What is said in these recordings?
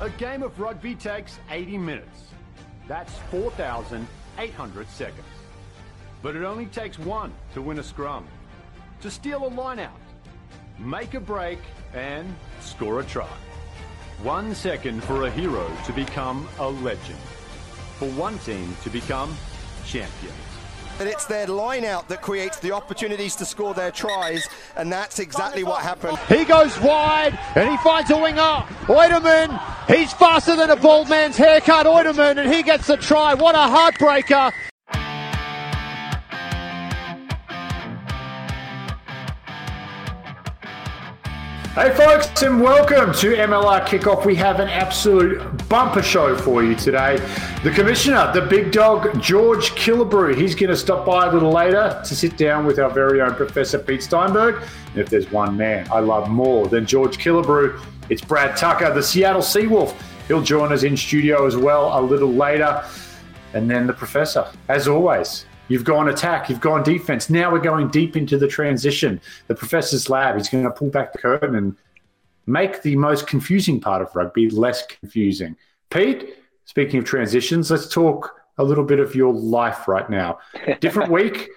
A game of rugby takes 80 minutes. That's 4,800 seconds. But it only takes one to win a scrum, to steal a line out, make a break, and score a try. One second for a hero to become a legend. For one team to become champions. It's their line out that creates the opportunities to score their tries, and that's exactly what happened. He goes wide and he finds a winger. Oiderman, he's faster than a bald man's haircut. Oiderman, and he gets the try. What a heartbreaker. Hey folks, and welcome to MLR Kickoff. We have an absolute bumper show for you today. The commissioner, the big dog, George Killebrew, he's going to stop by a little later to sit down with our very own Professor Pete Steinberg. And if there's one man I love more than George Killebrew, it's Brad Tucker, the Seattle Seawolf. He'll join us in studio as well a little later. And then the professor, as always, You've gone attack, you've gone defense. Now we're going deep into the transition. The professor's lab, he's going to pull back the curtain and make the most confusing part of rugby less confusing. Pete, speaking of transitions, let's talk a little bit of your life right now. Different week,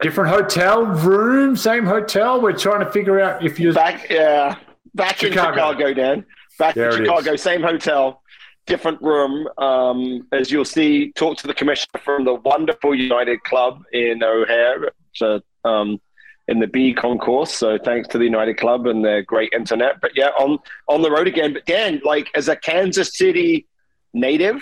different hotel room, same hotel. We're trying to figure out if you're back, yeah, back Chicago. in Chicago, Dan. Back there in Chicago, same hotel different room, um, as you'll see, talk to the commissioner from the wonderful United Club in O'Hare, uh, um, in the B concourse. So thanks to the United Club and their great internet. But yeah, on on the road again. But Dan, like as a Kansas City native,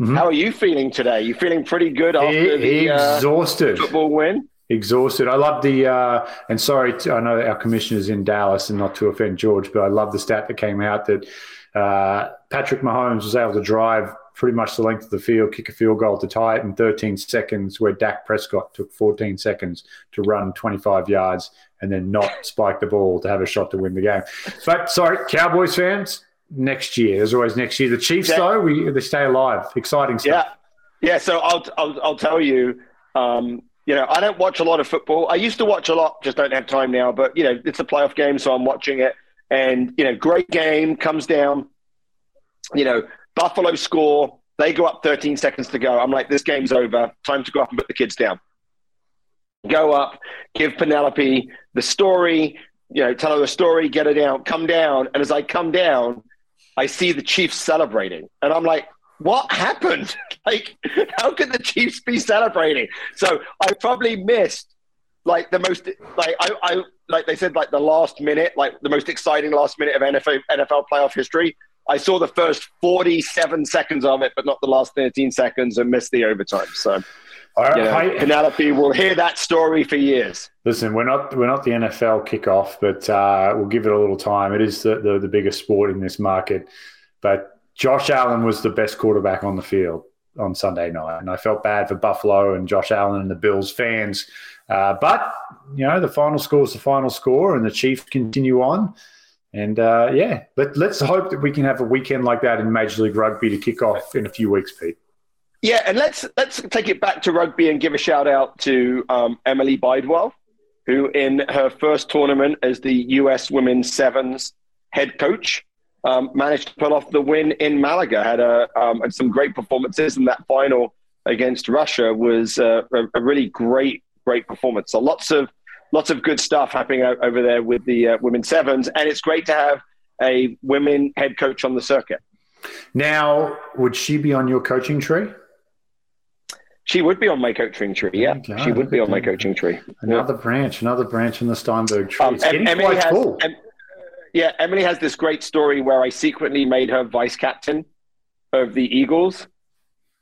mm-hmm. how are you feeling today? You feeling pretty good after the uh, exhausted uh, football win? exhausted. I love the uh, and sorry, to, I know our commissioner's in Dallas, and not to offend George, but I love the stat that came out that uh, Patrick Mahomes was able to drive pretty much the length of the field, kick a field goal to tie it in 13 seconds, where Dak Prescott took 14 seconds to run 25 yards and then not spike the ball to have a shot to win the game. But sorry, Cowboys fans, next year. There's always next year. The Chiefs, yeah. though, we they stay alive. Exciting stuff. Yeah, yeah. So I'll I'll, I'll tell you. Um, you know, I don't watch a lot of football. I used to watch a lot, just don't have time now. But you know, it's a playoff game, so I'm watching it. And, you know, great game comes down, you know, Buffalo score, they go up 13 seconds to go. I'm like, this game's over. Time to go up and put the kids down. Go up, give Penelope the story, you know, tell her the story, get her down, come down. And as I come down, I see the Chiefs celebrating. And I'm like, what happened? like, how could the Chiefs be celebrating? So I probably missed like the most like I, I like they said like the last minute like the most exciting last minute of NFL NFL playoff history. I saw the first 47 seconds of it, but not the last 13 seconds, and missed the overtime. So, you know, I, Penelope will hear that story for years. Listen, we're not we're not the NFL kickoff, but uh, we'll give it a little time. It is the, the, the biggest sport in this market, but Josh Allen was the best quarterback on the field on Sunday night, and I felt bad for Buffalo and Josh Allen and the Bills fans uh, but you know, the final score is the final score, and the Chiefs continue on. And uh, yeah, let, let's hope that we can have a weekend like that in Major League Rugby to kick off in a few weeks, Pete. Yeah, and let's let's take it back to rugby and give a shout out to um, Emilie Bydwell, who in her first tournament as the U.S. Women's Sevens head coach um, managed to pull off the win in Malaga. Had a um, and some great performances in that final against Russia. Was uh, a, a really great great performance. So lots of lots of good stuff happening over there with the uh, women sevens, and it's great to have a women head coach on the circuit. Now, would she be on your coaching tree? She would be on my coaching tree. Yeah, she would be on my coaching tree. Another yeah. branch, another branch in the Steinberg tree. Um, it's getting Emilie quite has, cool. Em, yeah, Emilie has this great story where I secretly made her vice captain of the Eagles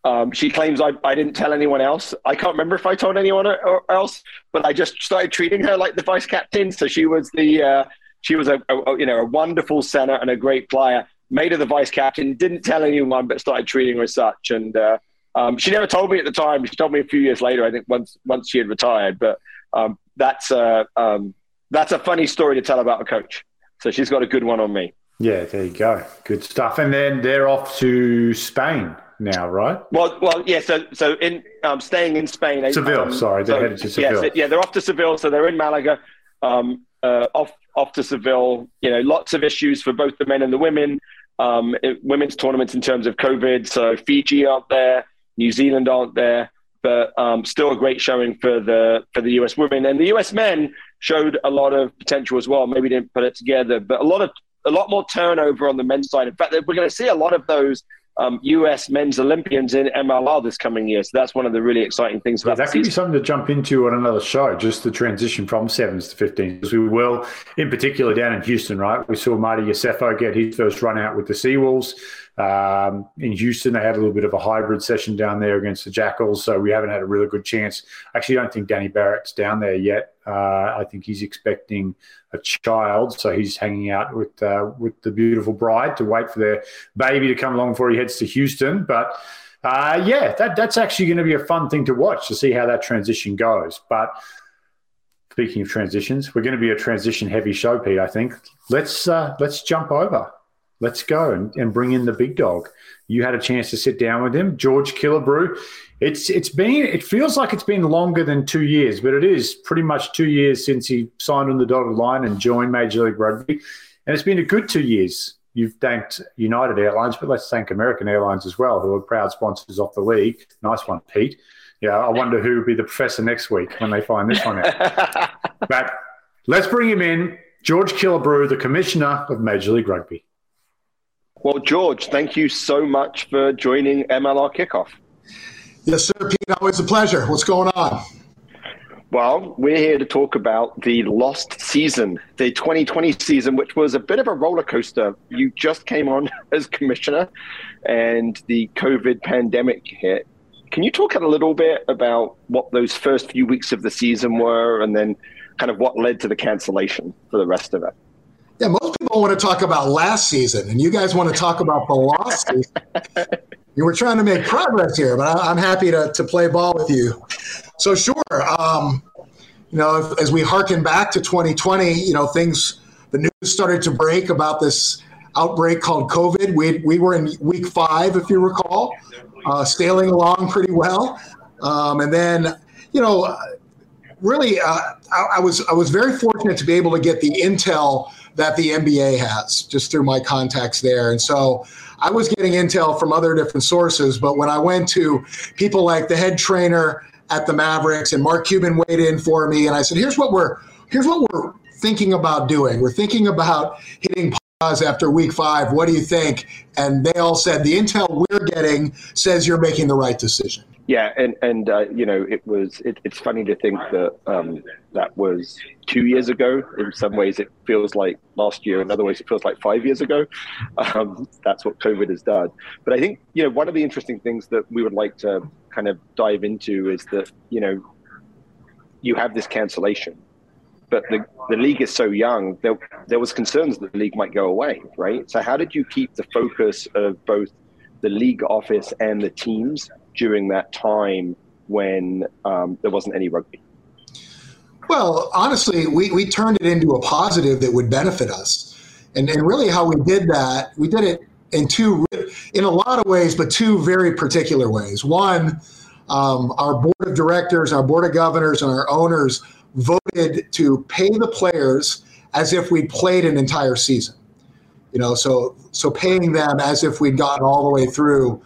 um, she claims I, I didn't tell anyone else. I can't remember if I told anyone else, but I just started treating her like the vice captain. So she was the uh, she was a, a, you know a wonderful center and a great player. Made her the vice captain. Didn't tell anyone, but started treating her as such. And uh, um, she never told me at the time. She told me a few years later. I think once once she had retired. But um, that's uh, um, that's a funny story to tell about a coach. So she's got a good one on me. Yeah, there you go. Good stuff. And then they're off to Spain now, right? Well, well, yeah. So, so in um, staying in Spain, Seville. Um, sorry, they're so, headed to Seville. Yeah, so, yeah, they're off to Seville. So they're in Malaga, um, uh, off off to Seville. You know, lots of issues for both the men and the women. um, women's tournaments in terms of COVID. So Fiji aren't there, New Zealand aren't there, but um, still a great showing for the for the US women and the US men showed a lot of potential as well. Maybe didn't put it together, but a lot of a lot more turnover on the men's side. In fact, we're going to see a lot of those um, US men's Olympians in MLR this coming year. So that's one of the really exciting things about yeah, that could be something to jump into on another show, just the transition from sevens to 15s. Because we will, in particular, down in Houston, right? We saw Marty Iosefo get his first run out with the Seawolves. Um, in Houston, they had a little bit of a hybrid session down there against the Jackals, so we haven't had a really good chance. Actually, I don't think Danny Barrett's down there yet. Uh, I think he's expecting a child, so he's hanging out with uh, with the beautiful bride to wait for their baby to come along before he heads to Houston. But uh, yeah, that that's actually going to be a fun thing to watch to see how that transition goes. But speaking of transitions, we're going to be a transition heavy show, Pete. I think let's uh, let's jump over let's go and, and bring in the big dog. You had a chance to sit down with him, George Killebrew. It's it's been it feels like it's been longer than two years, but it is pretty much two years since he signed on the dotted line and joined Major League Rugby, and it's been a good two years. You've thanked United Airlines, but let's thank American Airlines as well, who are proud sponsors of the league. Nice one, Pete. Yeah, I wonder who will be the professor next week when they find this one out. but let's bring him in, George Killebrew, the commissioner of Major League Rugby. Well, George, thank you so much for joining MLR Kickoff. Yes, sir, Pete. Always a pleasure. What's going on? Well, we're here to talk about the lost season, the 2020 season, which was a bit of a roller coaster. You just came on as commissioner, and the COVID pandemic hit. Can you talk a little bit about what those first few weeks of the season were, and then kind of what led to the cancellation for the rest of it? Yeah, most people want to talk about last season, and you guys want to talk about the season. You were trying to make progress here, but I, am happy to, to play ball with you. So, sure, um, you know, if, as we harken back to 2020, you know, things, the news started to break about this outbreak called COVID. We, we were in week five, if you recall, uh, sailing along pretty well. Um, and then, you know, really, uh, I, I was I was very fortunate to be able to get the intel that the NBA has just through my contacts there. And so I was getting intel from other different sources, but when I went to people like the head trainer at the Mavericks and Mark Cuban weighed in for me and I said, "Here's what we're here's what we're thinking about doing. We're thinking about hitting pause after week 5. What do you think?" And they all said, "The intel we're getting says you're making the right decision." Yeah, and and uh, you know, it was it, it's funny to think that um, that was two years ago. In some ways, it feels like last year. In other ways, it feels like five years ago. Um, that's what COVID has done. But I think you know one of the interesting things that we would like to kind of dive into is that you know you have this cancellation, but the the league is so young. There there was concerns that the league might go away, right? So how did you keep the focus of both the league office and the teams during that time when um, there wasn't any rugby? Well, honestly, we, we turned it into a positive that would benefit us. And, and really, how we did that, we did it in two, in a lot of ways, but two very particular ways. One, um, our board of directors, our board of governors, and our owners voted to pay the players as if we played an entire season. You know, so so paying them as if we'd gotten all the way through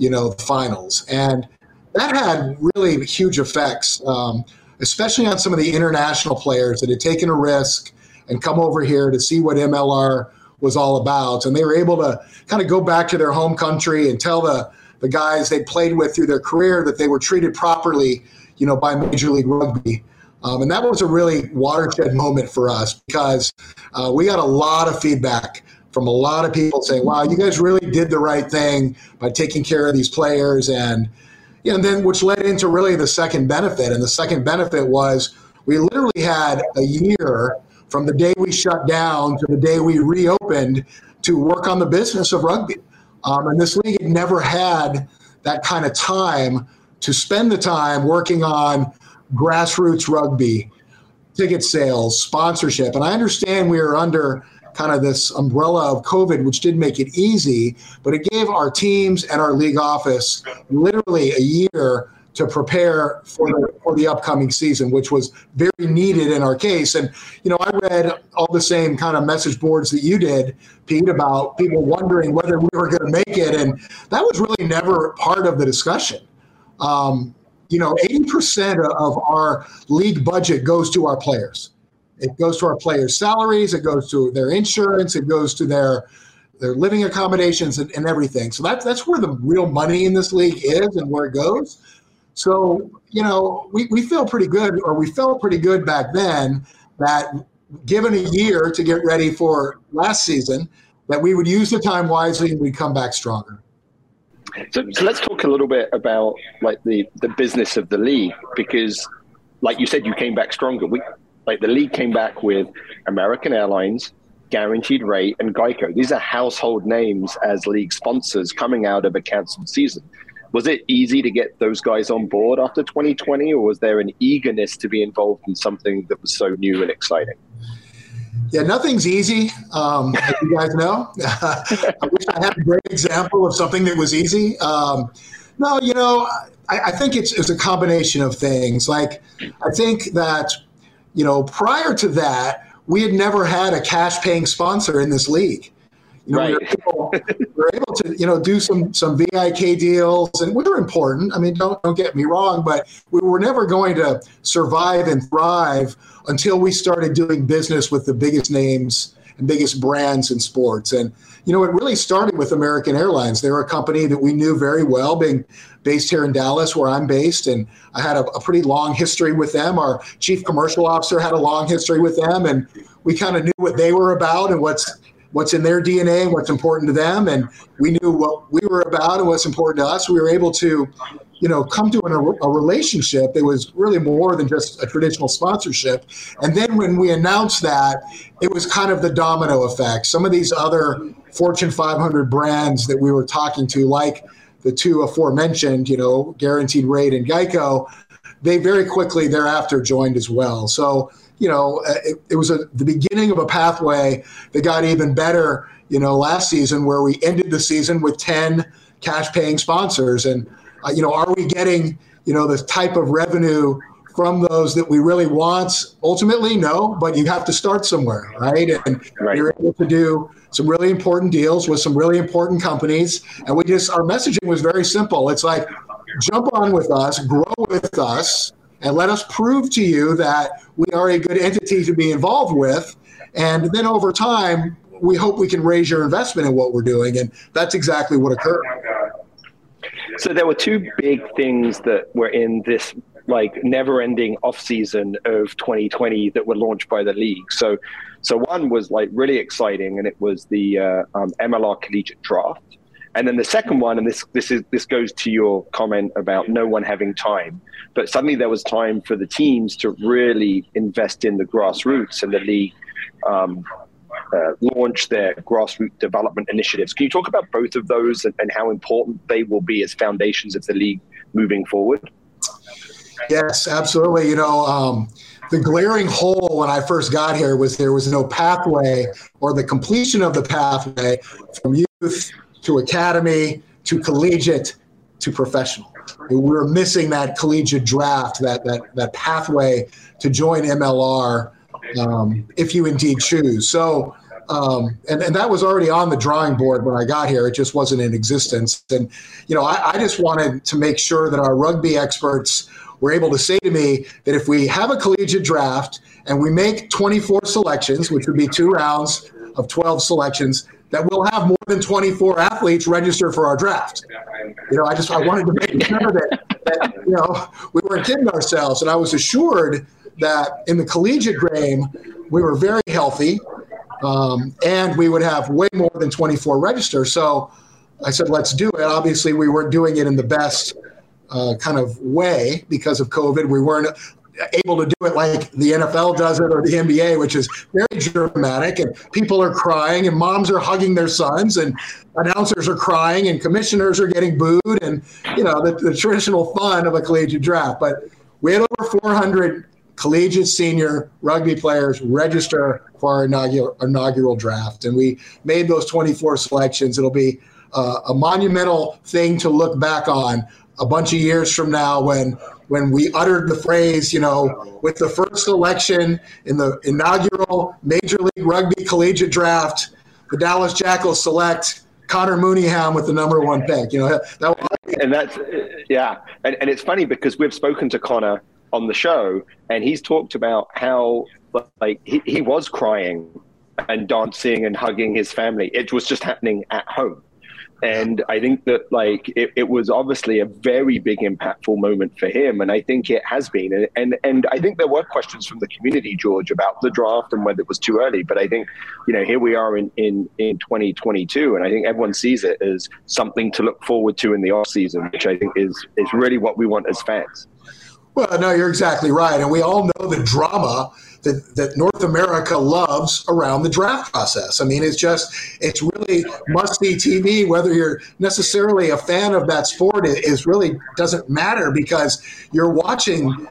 you know, the finals. And that had really huge effects, um, especially on some of the international players that had taken a risk and come over here to see what MLR was all about. And they were able to kind of go back to their home country and tell the, the guys they played with through their career that they were treated properly, you know, by Major League Rugby. Um, and that was a really watershed moment for us because uh, we got a lot of feedback from a lot of people saying, "Wow, you guys really did the right thing by taking care of these players," and know, and then which led into really the second benefit. And the second benefit was we literally had a year from the day we shut down to the day we reopened to work on the business of rugby. Um, and this league had never had that kind of time to spend the time working on grassroots rugby, ticket sales, sponsorship. And I understand we are under kind of this umbrella of COVID, which did make it easy, but it gave our teams and our league office literally a year to prepare for the, for the upcoming season, which was very needed in our case. And, you know, I read all the same kind of message boards that you did, Pete, about people wondering whether we were going to make it. And that was really never part of the discussion. Um, you know, 80% of our league budget goes to our players. It goes to our players' salaries, it goes to their insurance, it goes to their their living accommodations and, and everything. So that's that's where the real money in this league is and where it goes. So, you know, we, we feel pretty good, or we felt pretty good back then that given a year to get ready for last season, that we would use the time wisely and we'd come back stronger. So, so let's talk a little bit about like the, the business of the league because, like you said, you came back stronger. We like the league came back with American Airlines, Guaranteed Rate, and Geico. These are household names as league sponsors coming out of a canceled season. Was it easy to get those guys on board after 2020, or was there an eagerness to be involved in something that was so new and exciting? Yeah, nothing's easy, um, as you guys know. I wish I had a great example of something that was easy. Um, no, you know, I, I think it's, it's a combination of things. Like, I think that, you know, prior to that, we had never had a cash paying sponsor in this league. You know, right. we, were able, we, were able, to, you know, do some some VIK deals, and we were important. I mean, don't don't get me wrong, but we were never going to survive and thrive until we started doing business with the biggest names and biggest brands in sports. And you know, it really started with American Airlines. They're a company that we knew very well, being based here in Dallas, where I'm based, and I had a, a pretty long history with them. Our chief commercial officer had a long history with them, and we kind of knew what they were about and what's what's in their DNA and what's important to them. And we knew what we were about and what's important to us. We were able to, you know, come to an, a relationship that was really more than just a traditional sponsorship. And then when we announced that, it was kind of the domino effect. Some of these other Fortune 500 brands that we were talking to, like the two aforementioned, you know, Guaranteed Rate and Geico, they very quickly thereafter joined as well. So you know, uh, it, it was a, the beginning of a pathway that got even better, you know, last season where we ended the season with 10 cash paying sponsors. And, uh, you know, are we getting, you know, the type of revenue from those that we really want? Ultimately, no, but you have to start somewhere, right? And right. you're able to do some really important deals with some really important companies. And we just, our messaging was very simple. It's like, jump on with us, grow with us, and let us prove to you that we are a good entity to be involved with. And then over time, we hope we can raise your investment in what we're doing. And that's exactly what occurred. So there were two big things that were in this like never-ending off-season of 2020 that were launched by the league. So, so one was like really exciting, and it was the uh, um, MLR Collegiate Draft. And then the second one, and this this is this goes to your comment about no one having time, but suddenly there was time for the teams to really invest in the grassroots, and the league um, uh, launch their grassroots development initiatives. Can you talk about both of those and, and how important they will be as foundations of the league moving forward? Yes, absolutely. You know, um, the glaring hole when I first got here was there was no pathway or the completion of the pathway from youth to academy to collegiate to professional. We were missing that collegiate draft, that that that pathway to join MLR, um, if you indeed choose. So, um, and and that was already on the drawing board when I got here. It just wasn't in existence. And you know, I, I just wanted to make sure that our rugby experts were able to say to me that if we have a collegiate draft and we make 24 selections, which would be two rounds of 12 selections, that we'll have more than 24 athletes register for our draft. You know, I just I wanted to make sure that, that you know we weren't kidding ourselves, and I was assured that in the collegiate game we were very healthy, um, and we would have way more than 24 register. So I said, let's do it. Obviously, we weren't doing it in the best uh, kind of way because of COVID. We weren't able to do it like the NFL does it or the NBA, which is very dramatic. And people are crying, and moms are hugging their sons, and announcers are crying, and commissioners are getting booed, and you know the, the traditional fun of a collegiate draft. But we had over 400 collegiate senior rugby players register for our inaugural, inaugural draft, and we made those 24 selections. It'll be uh, a monumental thing to look back on a bunch of years from now when when we uttered the phrase, you know, with the first election in the inaugural Major League Rugby collegiate draft, the Dallas Jackals select Connor Mooneyham with the number one pick. You know, that was- and that's yeah, and, and it's funny because we've spoken to Connor on the show, and he's talked about how like he, he was crying and dancing and hugging his family. It was just happening at home. And I think that like it, it was obviously a very big impactful moment for him. And I think it has been. And, and and I think there were questions from the community, George, about the draft and whether it was too early. But I think, you know, here we are in, in, in 2022. And I think everyone sees it as something to look forward to in the off season, which I think is is really what we want as fans. Well, no, you're exactly right. And we all know the drama that, that North America loves around the draft process. I mean, it's just, it's really must see TV. Whether you're necessarily a fan of that sport it is really doesn't matter because you're watching,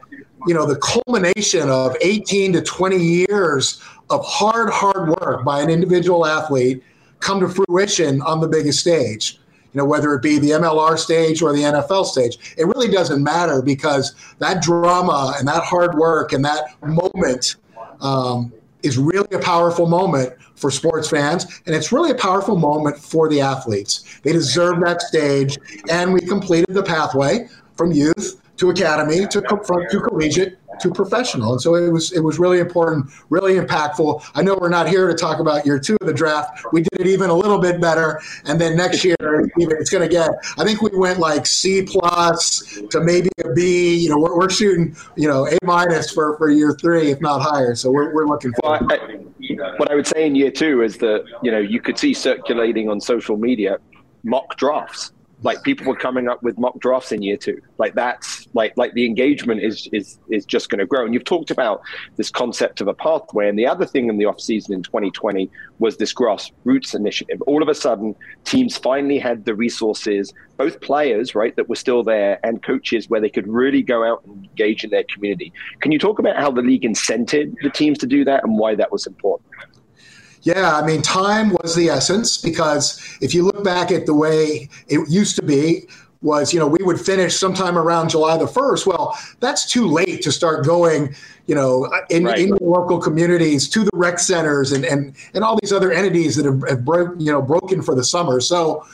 you know, the culmination of 18 to 20 years of hard, hard work by an individual athlete come to fruition on the biggest stage you know, whether it be the MLR stage or the NFL stage. It really doesn't matter because that drama and that hard work and that moment um, is really a powerful moment for sports fans, and it's really a powerful moment for the athletes. They deserve that stage, and we completed the pathway from youth to academy to, to collegiate to professional. And so it was it was really important, really impactful. I know we're not here to talk about year two of the draft. We did it even a little bit better, and then next year it's going to get. I think we went like C plus to maybe a B. You know, we're, we're shooting you know A minus for, for year three, if not higher. So we're we're looking for. What I would say in year two is that you know you could see circulating on social media mock drafts like people were coming up with mock drafts in year two. Like that's like like the engagement is is is just going to grow. And you've talked about this concept of a pathway. And the other thing in the off season in 2020 was this grassroots initiative. All of a sudden, teams finally had the resources, both players, right, that were still there, and coaches where they could really go out and engage in their community. Can you talk about how the league incented the teams to do that and why that was important? Yeah, I mean, time was the essence because if you look back at the way it used to be, was you know we would finish sometime around July the first. Well, that's too late to start going, you know, in, right. in the local communities to the rec centers and and and all these other entities that have, have broke you know broken for the summer. So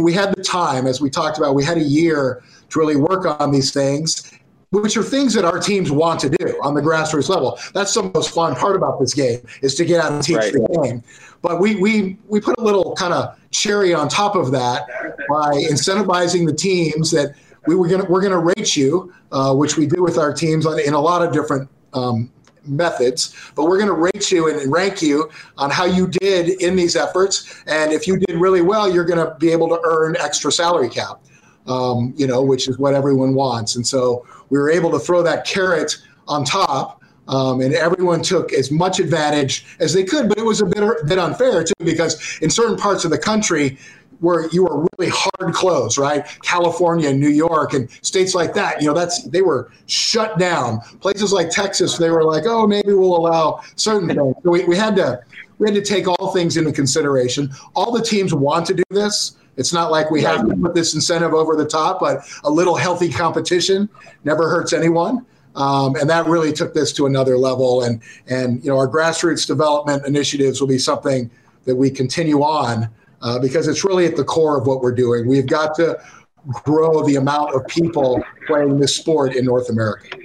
we had the time, as we talked about, we had a year to really work on these things which are things that our teams want to do on the grassroots level. That's the most fun part about this game is to get out and teach right. the game. But we we we put a little kind of cherry on top of that by incentivizing the teams that we were gonna we're gonna rate you, uh, which we do with our teams on, in a lot of different um, methods, but we're going to rate you and rank you on how you did in these efforts. And if you did really well, you're going to be able to earn extra salary cap, um, you know, which is what everyone wants. And so we were able to throw that carrot on top. Um, and everyone took as much advantage as they could, but it was a bit, a bit unfair too, because in certain parts of the country, where you were really hard closed, right? California, and New York, and states like that, you know, that's they were shut down. Places like Texas, they were like, oh, maybe we'll allow certain things. So we, we had to we had to take all things into consideration. All the teams want to do this. It's not like we have to put this incentive over the top, but a little healthy competition never hurts anyone. Um, and that really took this to another level. And and you know our grassroots development initiatives will be something that we continue on uh, because it's really at the core of what we're doing. We've got to grow the amount of people playing this sport in North America.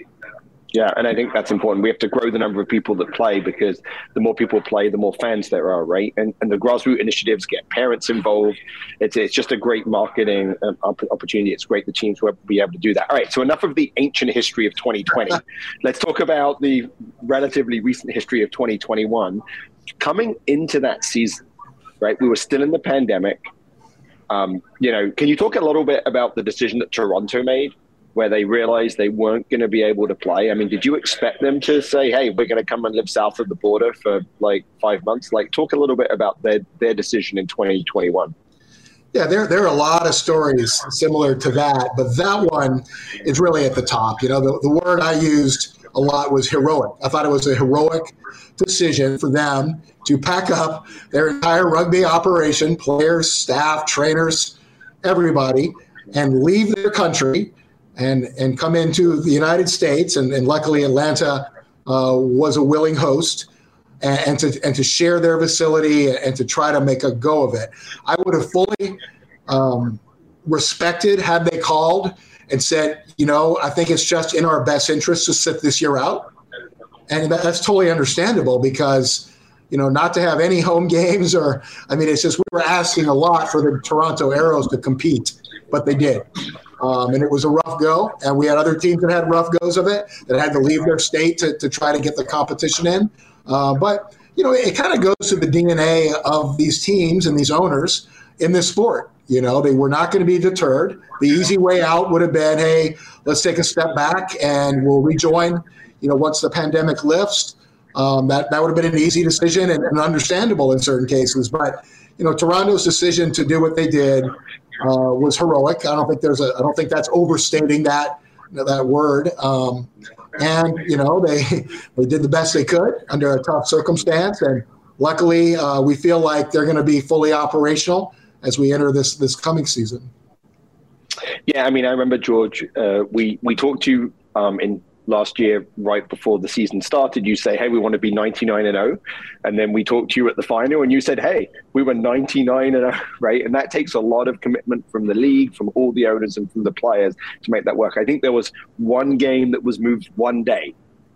Yeah, and I think that's important. We have to grow the number of people that play because the more people play, the more fans there are, right? And, and the grassroots initiatives get parents involved. It's, it's just a great marketing um, opportunity. It's great the teams will be able to do that. All right, so enough of the ancient history of 2020. Let's talk about the relatively recent history of 2021. Coming into that season, right, we were still in the pandemic. Um, you know, can you talk a little bit about the decision that Toronto made where they realized they weren't going to be able to play? I mean, did you expect them to say, "Hey, we're going to come and live south of the border for like five months"? Like, talk a little bit about their their decision in 2021. Yeah, there there are a lot of stories similar to that, but that one is really at the top. You know, the, the word I used a lot was heroic. I thought it was a heroic decision for them to pack up their entire rugby operation, players, staff, trainers, everybody, and leave their country and, and come into the United States. And, and luckily, Atlanta uh, was a willing host. And, and, to and to share their facility and to try to make a go of it, I would have fully um, respected had they called and said, you know, I think it's just in our best interest to sit this year out. And that's totally understandable because, you know, not to have any home games or, I mean, it's just we were asking a lot for the Toronto Arrows to compete, but they did. Um, and it was a rough go. And we had other teams that had rough goes of it that had to leave their state to, to try to get the competition in. Uh, but, you know, it, it kind of goes to the DNA of these teams and these owners in this sport. You know, they were not going to be deterred. The easy way out would have been, hey, let's take a step back and we'll rejoin. You know, once the pandemic lifts, um, that that would have been an easy decision and, and, understandable in certain cases. But you know, Toronto's decision to do what they did uh, was heroic. I don't think there's a. I don't think that's overstating that that word. Um, and you know, they they did the best they could under a tough circumstance, and luckily, uh, we feel like they're going to be fully operational as we enter this this coming season. Yeah, I mean, I remember George. Uh, we we talked to you um, in last year, right before the season started. You say, "Hey, we want to be 99 and 0," and then we talked to you at the final, and you said, "Hey, we were 99 and 0," right? And that takes a lot of commitment from the league, from all the owners, and from the players to make that work. I think there was one game that was moved one day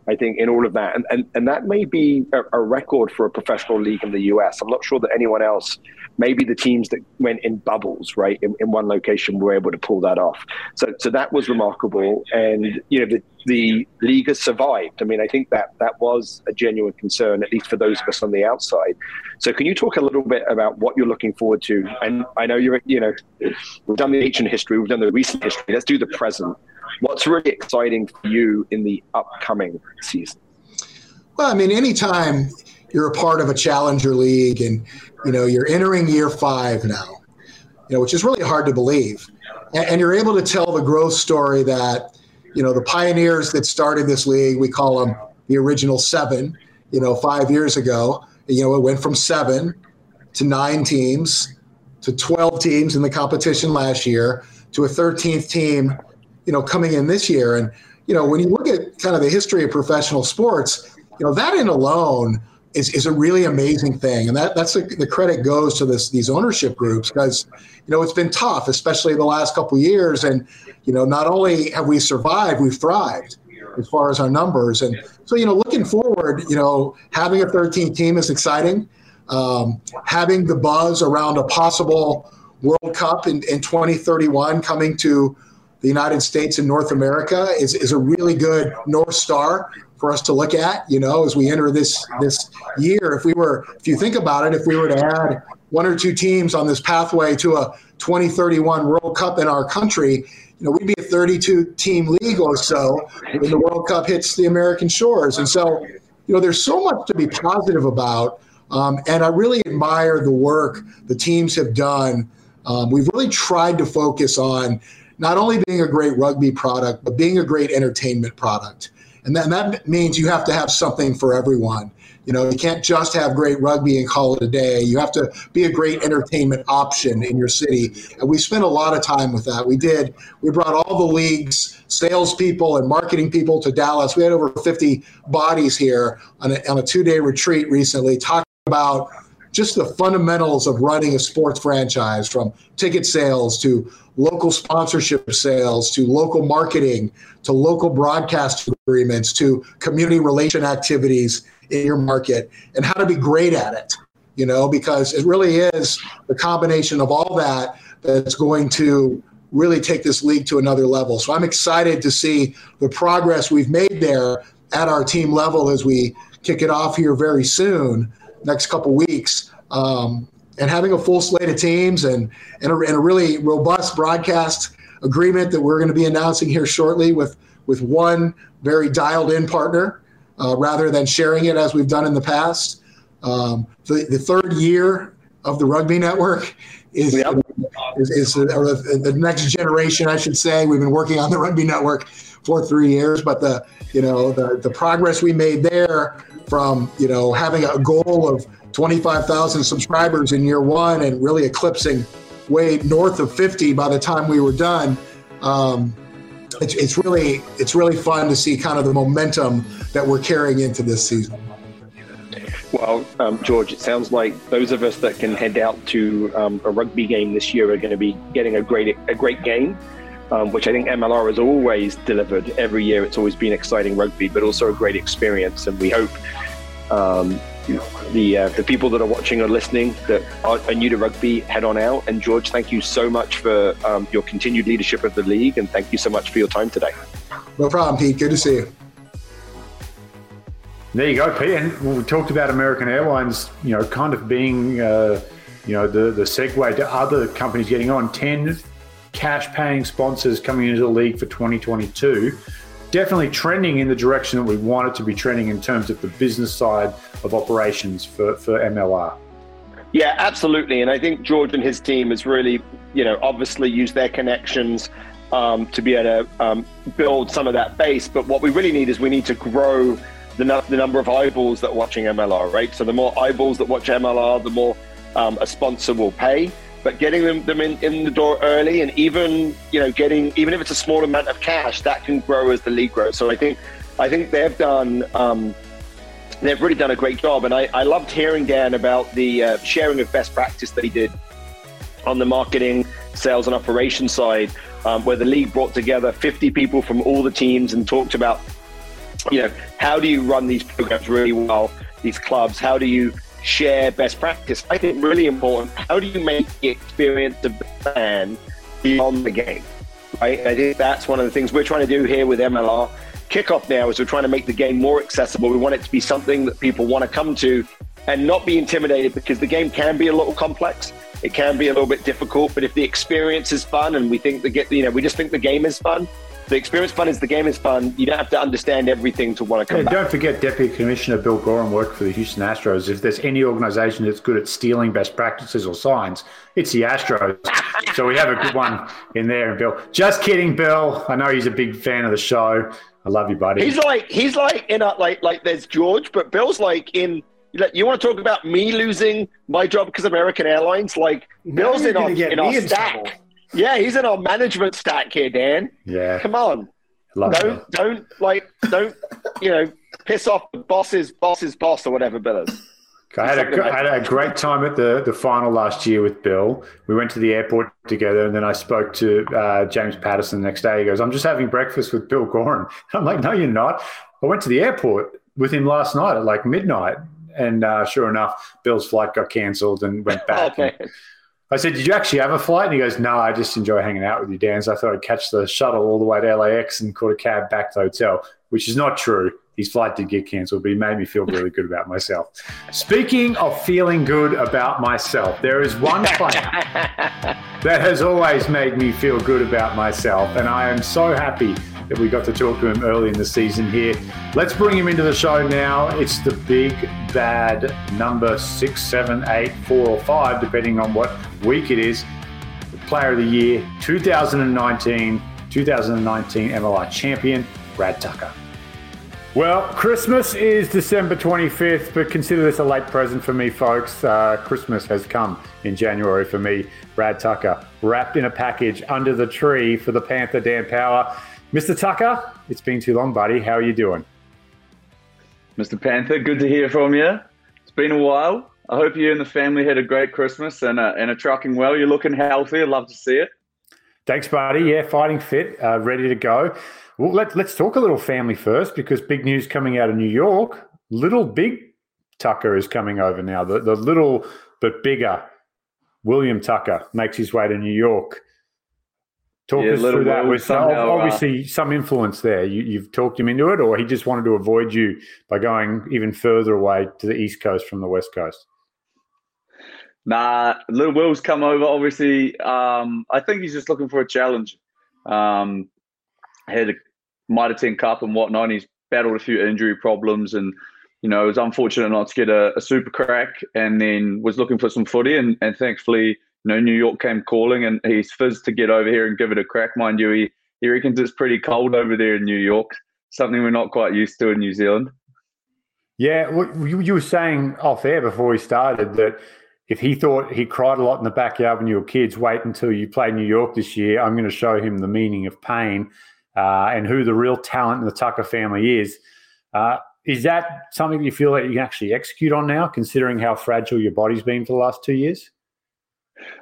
I think, in all of that. And, and, and that may be a, a, record for a professional league in the US. I'm not sure that anyone else, maybe the teams that went in bubbles, right, in, in one location were able to pull that off. So, so that was remarkable. And, you know, the, the league has survived. I mean, I think that that was a genuine concern, at least for those of us on the outside. So, can you talk a little bit about what you're looking forward to? And I know you're, you know, we've done the ancient history, we've done the recent history. Let's do the present. What's really exciting for you in the upcoming season? Well, I mean, anytime you're a part of a challenger league and you know you're entering year five now, you know, which is really hard to believe, and, and you're able to tell the growth story that you know the pioneers that started this league, we call them the original seven. You know, five years ago, you know, it went from seven to nine teams to 12 teams in the competition last year to a 13th team you know, coming in this year. And, you know, when you look at kind of the history of professional sports, you know, that in alone is, is a really amazing thing. And that that's a, the credit goes to this these ownership groups because, you know, it's been tough, especially the last couple years. And, you know, not only have we survived, we've thrived as far as our numbers. And so, you know, looking forward, you know, having a 13 team is exciting. Um, having the buzz around a possible World Cup in, in 2031 coming to the United States and North America is, is a really good North Star for us to look at, you know, as we enter this this year. If we were, if you think about it, if we were to add one or two teams on this pathway to a 2031 World Cup in our country, you know, we'd be a 32 team league or so when the World Cup hits the American shores. And so, you know, there's so much to be positive about. Um, and I really admire the work the teams have done. Um, we've really tried to focus on not only being a great rugby product, but being a great entertainment product. And and that means you have to have something for everyone. You know, you can't just have great rugby and call it a day. You have to be a great entertainment option in your city. And we spent a lot of time with that. We did. We brought all the leagues, salespeople, and marketing people to Dallas. We had over 50 bodies here on a, on a two day retreat recently talking about just the fundamentals of running a sports franchise from ticket sales to local sponsorship sales to local marketing to local broadcast agreements to community relation activities in your market and how to be great at it you know because it really is the combination of all that that's going to really take this league to another level. So i'm excited to see the progress we've made there at our team level as we kick it off here very soon next couple weeks. Um, and having a full slate of teams and, and a, and, a, really robust broadcast agreement that we're going to be announcing here shortly with, with one very dialed in partner uh, rather than sharing it as we've done in the past. Um, the, the third year of the Rugby Network is, yep. is, is the next generation, I should say. We've been working on the Rugby Network for three years, but the you know the the progress we made there from you know having a goal of 25,000 subscribers in year one and really eclipsing way north of 50 by the time we were done. Um, it's, it's really it's really fun to see kind of the momentum that we're carrying into this season. Well, um, George, it sounds like those of us that can head out to um, a rugby game this year are going to be getting a great a great game, um, which I think MLR has always delivered every year. It's always been exciting rugby, but also a great experience, and we hope um, the uh, the people that are watching or listening that are, are, new to rugby head on out. And George, thank you so much for um, your continued leadership of the league, and thank you so much for your time today. No problem, Pete. Good to see you. There you go, Pete. And we talked about American Airlines, you know, kind of being, uh, you know, the, the segue to other companies getting on. 10 cash paying sponsors coming into the league for 2022. Definitely trending in the direction that we want it to be trending in terms of the business side of operations for, for MLR. Yeah, absolutely. And I think George and his team has really, you know, obviously used their connections um, to be able to um, build some of that base. But what we really need is we need to grow the, the number of eyeballs that are watching MLR, right? So the more eyeballs that watch MLR, the more um, a sponsor will pay. But getting them, them in, in the door early and even, you know, getting, even if it's a small amount of cash, that can grow as the league grows. So I think, I think they've done, um, they've really done a great job. And I, I loved hearing, Dan, about the uh, sharing of best practice that he did on the marketing, sales, and operations side, um, where the league brought together 50 people from all the teams and talked about you know, how do you run these programs really well, these clubs? How do you share best practice? I think really important. How do you make the experience of the fan beyond the game? Right? I think that's one of the things we're trying to do here with MLR. Kickoff now is we're trying to make the game more accessible. We want it to be something that people want to come to and not be intimidated because the game can be a little complex. It can be a little bit difficult, but if the experience is fun and we think the get, you know, we just think the game is fun, the experience fun is the game is fun. You don't have to understand everything to want to come yeah, back. Don't forget, Deputy Commissioner Bill Goren worked for the Houston Astros. If there's any organization that's good at stealing best practices or signs, it's the Astros. so we have a good one in there. And Bill, just kidding, Bill. I know he's a big fan of the show. I love you, buddy. He's like he's like in a like like there's George, but Bill's like in. You want to talk about me losing my job because American Airlines? Like Bill's in our, in our stack. Trouble. Yeah, he's in our management stack here, Dan. Yeah. Come on. Love don't don't like don't you know piss off the boss's boss's boss or whatever Bill is. I had, a, I had a great time at the, the final last year with Bill. We went to the airport together, and then I spoke to uh, James Patterson the next day. He goes, "I'm just having breakfast with Bill Goren." I'm like, "No, you're not." I went to the airport with him last night at like midnight, and uh, sure enough, Bill's flight got cancelled and went back. okay. and, I said, Did you actually have a flight? And he goes, No, I just enjoy hanging out with you, Dan. So I thought I'd catch the shuttle all the way to LAX and caught a cab back to the hotel, which is not true. His flight did get cancelled, but he made me feel really good about myself. Speaking of feeling good about myself, there is one player that has always made me feel good about myself, and I am so happy that we got to talk to him early in the season here. Let's bring him into the show now. It's the big bad number six, seven, eight, four, or five, depending on what week it is. The Player of the Year 2019, 2019 MLR champion, Brad Tucker. Well, Christmas is December 25th, but consider this a late present for me, folks. Uh, Christmas has come in January for me, Brad Tucker, wrapped in a package under the tree for the Panther Dan Power. Mr. Tucker, it's been too long, buddy. How are you doing? Mr. Panther, good to hear from you. It's been a while. I hope you and the family had a great Christmas and, uh, and are trucking well. You're looking healthy. I'd love to see it. Thanks, buddy. Yeah, fighting fit, uh, ready to go. Well, let, let's talk a little family first because big news coming out of New York. Little Big Tucker is coming over now. The, the little but bigger William Tucker makes his way to New York. Talk yeah, us through that. With somehow, uh, obviously uh, some influence there. You, have talked him into it, or he just wanted to avoid you by going even further away to the east coast from the west coast. Nah, little Will's come over. Obviously, um, I think he's just looking for a challenge. Um, had a Mitre 10 Cup and whatnot. And he's battled a few injury problems, and you know, was unfortunate not to get a, a super crack. And then was looking for some footy, and, and thankfully you know, New York came calling and he's fizzed to get over here and give it a crack. Mind you, he, he reckons it's pretty cold over there in New York, something we're not quite used to in New Zealand. Yeah, you, you were saying off air before we started that if he thought he cried a lot in the backyard when you were kids, wait until you play New York this year. I'm going to show him the meaning of pain uh, and who the real talent in the Tucker family is. Uh, is that something you feel that you can actually execute on now, considering how fragile your body's been for the last two years?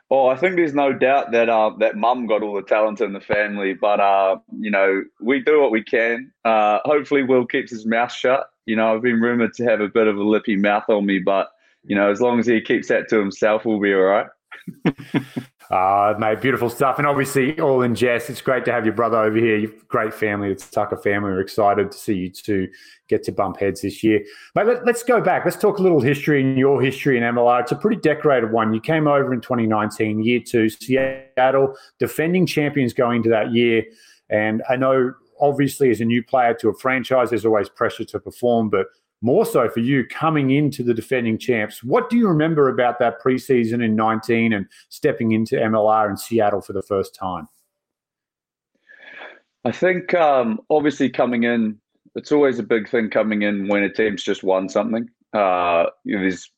Well, I think there's no doubt that uh, that mum got all the talent in the family, but uh, you know we do what we can. Uh, hopefully, Will keeps his mouth shut. You know, I've been rumored to have a bit of a lippy mouth on me, but you know, as long as he keeps that to himself, we'll be all right. Uh, mate, beautiful stuff. And obviously, all in jest. It's great to have your brother over here. You've great family. It's Tucker family. We're excited to see you two get to bump heads this year. But let, us go back. Let's talk a little history in your history in MLR. It's a pretty decorated one. You came over in 2019, year two, Seattle, defending champions going into that year. And I know, obviously, as a new player to a franchise, there's always pressure to perform. But more so for you coming into the defending champs. What do you remember about that preseason in 19 and stepping into MLR in Seattle for the first time? I think um, obviously coming in, it's always a big thing coming in when a team's just won something. Uh, there's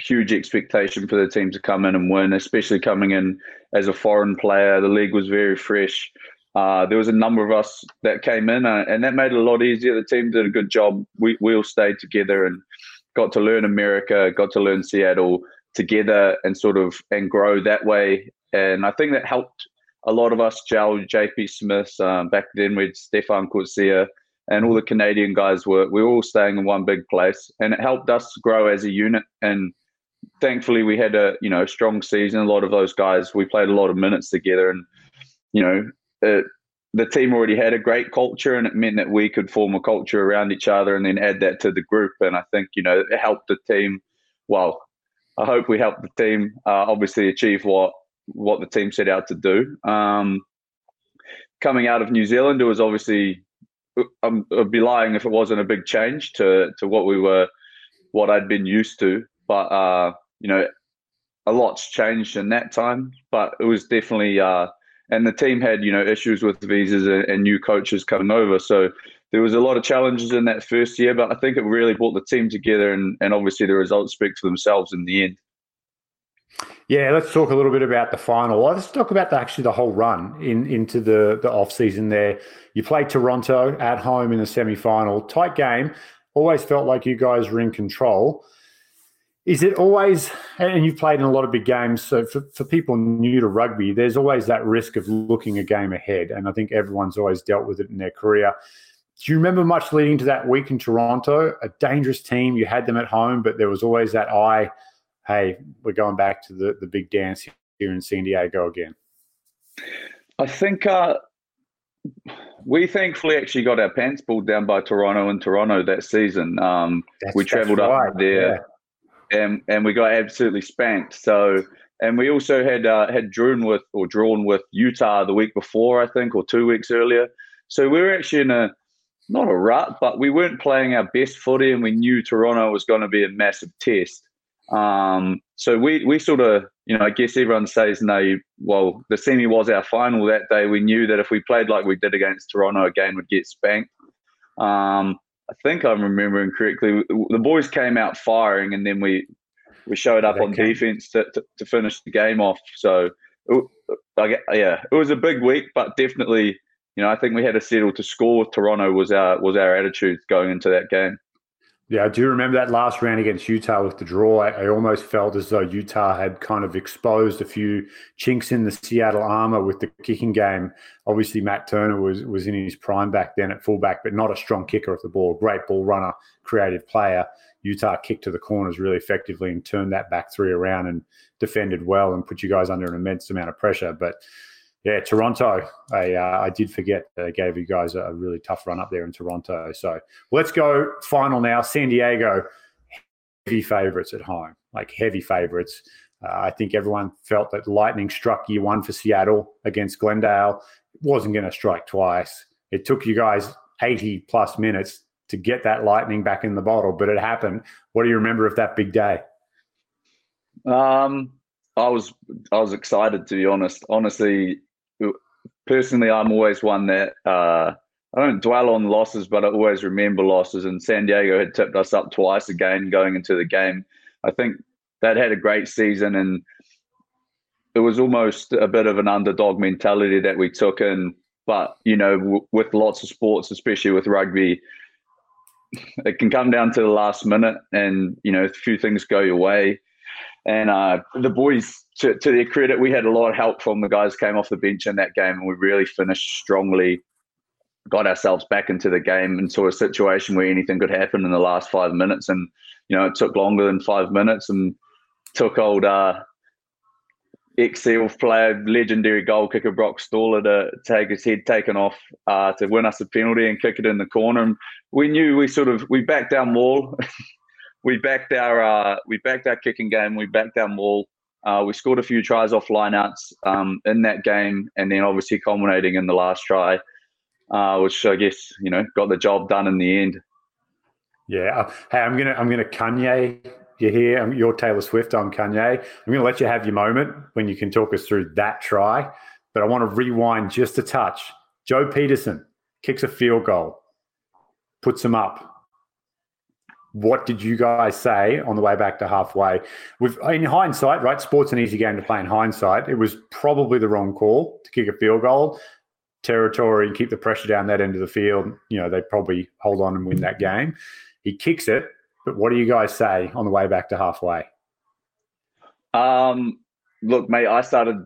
huge expectation for the team to come in and win, especially coming in as a foreign player. The league was very fresh. Uh, there was a number of us that came in, uh, and that made it a lot easier. The team did a good job. We we all stayed together and got to learn America, got to learn Seattle together, and sort of and grow that way. And I think that helped a lot of us gel. JP Smith um, back then with Stefan Coetzee and all the Canadian guys were we were all staying in one big place, and it helped us grow as a unit. And thankfully, we had a you know strong season. A lot of those guys we played a lot of minutes together, and you know it, the team already had a great culture and it meant that we could form a culture around each other and then add that to the group. And I think, you know, it helped the team. Well, I hope we helped the team uh, obviously achieve what, what the team set out to do. Um, coming out of New Zealand, it was obviously, um, I'd be lying if it wasn't a big change to, to what we were, what I'd been used to. But, uh, you know, a lot's changed in that time, but it was definitely, uh, and the team had you know issues with visas and, and, new coaches coming over. So there was a lot of challenges in that first year but i think it really brought the team together and, and obviously the results speak for themselves in the end. Yeah let's talk a little bit about the final. Let's talk about the, actually the whole run in into the the off season there. You played toronto at home in the semi-final. Tight game. Always felt like you guys were in control is it always, and you've played in a lot of big games, so for, for people new to rugby, there's always that risk of looking a game ahead. And I think everyone's always dealt with it in their career. Do you remember much leading to that week in Toronto? A dangerous team. You had them at home, but there was always that eye hey, we're going back to the, the big dance here in San Diego again. I think uh, we thankfully actually got our pants pulled down by Toronto in Toronto that season. Um, we travelled right. up there. Yeah and and we got absolutely spanked. So and we also had uh, had drawn with or drawn with Utah the week before, I think, or two weeks earlier. So we were actually in a not a rut, but we weren't playing our best footy, and we knew Toronto was going to be a massive test. Um, so we we sort of, you know, I guess everyone says no. Well, the semi was our final that day. We knew that if we played like we did against Toronto again, we'd get spanked. Um, I think I'm remembering correctly. The boys came out firing, and then we we showed up on defense to, to, to, finish the game off. So, I, yeah, it was a big week, but definitely, you know, I think we had to settle to score. With Toronto was our was our attitude going into that game. Yeah, I do remember that last round against Utah with the draw. I, I, almost felt as though Utah had kind of exposed a few chinks in the Seattle armor with the kicking game. Obviously, Matt Turner was was in his prime back then at fullback, but not a strong kicker of the ball. Great ball runner, creative player. Utah kicked to the corners really effectively and turned that back three around and defended well and put you guys under an immense amount of pressure. But yeah, Toronto. I uh, I did forget they gave you guys a really tough run up there in Toronto. So let's go final now. San Diego, heavy favourites at home, like heavy favourites. Uh, I think everyone felt that Lightning struck year one for Seattle against Glendale. It wasn't going to strike twice. It took you guys 80 plus minutes to get that Lightning back in the bottle, but it happened. What do you remember of that big day? Um, I was I was excited to be honest. Honestly, personally, I'm always one that uh, I don't dwell on losses, but I always remember losses. And San Diego had tipped us up twice again going into the game. I think that had a great season, and it was almost a bit of an underdog mentality that we took in. But you know, w- with lots of sports, especially with rugby, it can come down to the last minute, and you know, a few things go your way. And uh, the boys, to, to, their credit, we had a lot of help from the guys came off the bench in that game, and we really finished strongly. Got ourselves back into the game into a situation where anything could happen in the last five minutes, and you know it took longer than five minutes, and took old uh, ex player, legendary goal kicker Brock Staller to take his head taken off uh, to win us a penalty and kick it in the corner. And we knew we sort of we backed our maul. we backed our uh, we backed our kicking game. We backed our maul. Uh, we scored a few tries off lineouts um, in that game, and then obviously culminating in the last try, uh, which I guess you know got the job done in the end. Yeah. Uh, hey, I'm gonna I'm gonna Kanye you here. I'm, you're Taylor Swift. I'm Kanye. I'm gonna let you have your moment when you can talk us through that try, but I want to rewind just a touch. Joe Pietersen kicks a field goal, puts him up what did you guys say on the way back to halfway? With in hindsight, right? Sports an easy game to play in hindsight. It was probably the wrong call to kick a field goal. Territory and keep the pressure down that end of the field. You know, they probably hold on and win that game. He kicks it, but what do you guys say on the way back to halfway? Um, look, mate, I started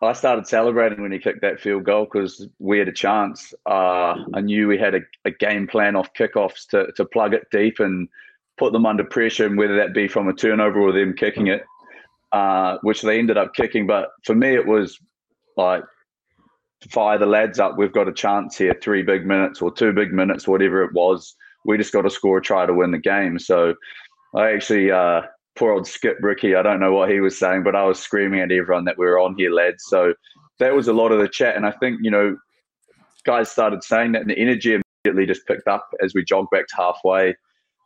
I started celebrating when he kicked that field goal because we had a chance. Uh, I knew we had a, a, game plan off kickoffs to, to plug it deep and put them under pressure, and whether that be from a turnover or them kicking it, uh, which they ended up kicking. But for me, it was like fire the lads up. We've got a chance here, three big minutes or two big minutes, whatever it was. We just got to score a try to win the game. So I actually uh, poor old Skip Ricky. I don't know what he was saying, but I was screaming at everyone that we were on here, lads. So that was a lot of the chat. And I think, you know, guys started saying that and the energy immediately just picked up as we jogged back to halfway.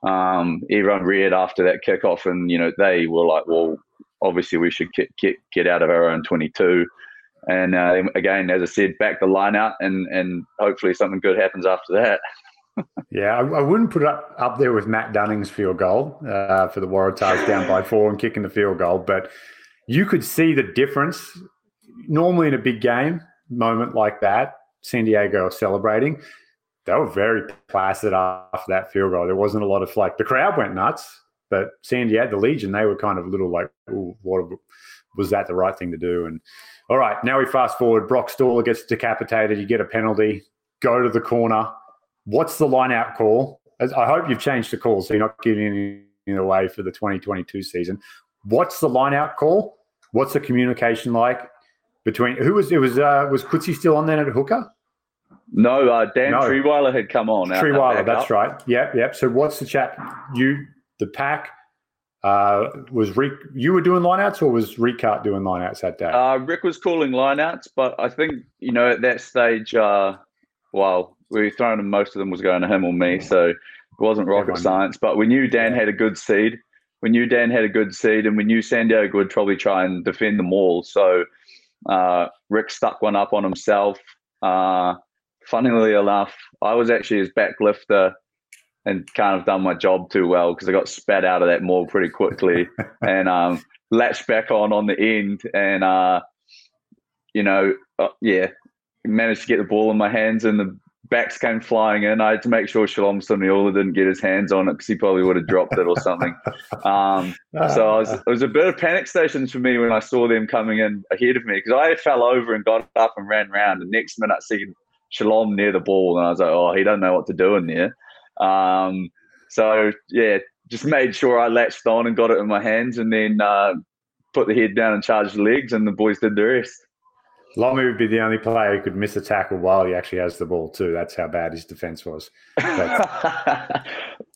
Um, everyone reared after that kickoff and, you know, they were like, well, obviously we should get, get, get out of our own 22. And uh, again, as I said, back the line out and, and hopefully something good happens after that. Yeah, I, I, wouldn't put it up, up there with Matt Dunning's field goal uh, for the Waratahs down by four and kicking the field goal, but you could see the difference. Normally, in a big game moment like that, San Diego celebrating, they were very placid after that field goal. There wasn't a lot of like the crowd went nuts, but San Diego, the Legion, they were kind of a little like, what was that the right thing to do? And all right, now we fast forward. Brock Staller gets decapitated. You get a penalty. Go to the corner What's the line out call? I hope you've changed the call so you're not giving anything away for the 2022 season. What's the line out call? What's the communication like between who was it was uh, was Coetzee still on then at hooker? No, uh, Dan no. Trierweiler had come on. Trierweiler, that's up. right. Yep, yep. So what's the chat? You, the pack, uh, was Rick? You were doing lineouts, or was Riekert doing lineouts that day? Uh, Rick was calling lineouts, but I think you know at that stage, uh, well, we were throwing them, most of them was going to him or me. So it wasn't rocket science, but we knew Dan had a good seed. We knew Dan had a good seed, and we knew San Diego would probably try and defend them all. So uh, Rick stuck one up on himself. Uh, funnily enough, I was actually his back lifter and kind of done my job too well because I got spat out of that maul pretty quickly and um, latched back on on the end. And, uh, you know, uh, yeah, managed to get the ball in my hands and the backs came flying in. I had to make sure Shalom Suniula didn't get his hands on it because he probably would have dropped it or something. Um, so was, it was a bit of panic stations for me when I saw them coming in ahead of me because I fell over and got up and ran around. The next minute, I see Shalom near the ball, and I was like, "Oh, he doesn't know what to do in there." Um, so yeah, just made sure I latched on and got it in my hands, and then uh, put the head down and charged the legs, and the boys did the rest. Lomu would be the only player who could miss a tackle while he actually has the ball too. That's how bad his defense was.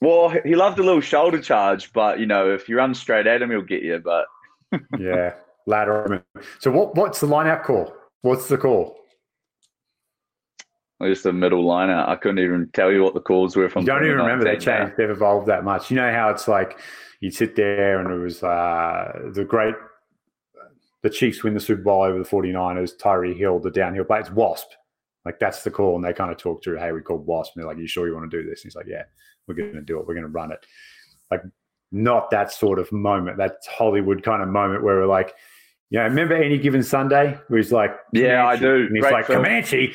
well, he loved a little shoulder charge, but you know, if you run straight at him, he'll get you. But yeah, ladder. So what? What's the line out call? What's the call? Just a middle line. I couldn't even tell you what the calls were from. You don't even remember the change. They've evolved that much. You know how it's like you'd sit there and it was uh, the great the Chiefs win the Super Bowl over the 49ers, Tyreek Hill, the downhill play. It's Wasp. Like that's the call. And they kind of talk through, hey, we called Wasp. And they're like, you sure you want to do this? And he's like, yeah, we're going to do it. We're going to run it. Like not that sort of moment, that Hollywood kind of moment where we're like, yeah, remember any given Sunday where he's like, yeah, I do. And he's Great like, film. Comanche.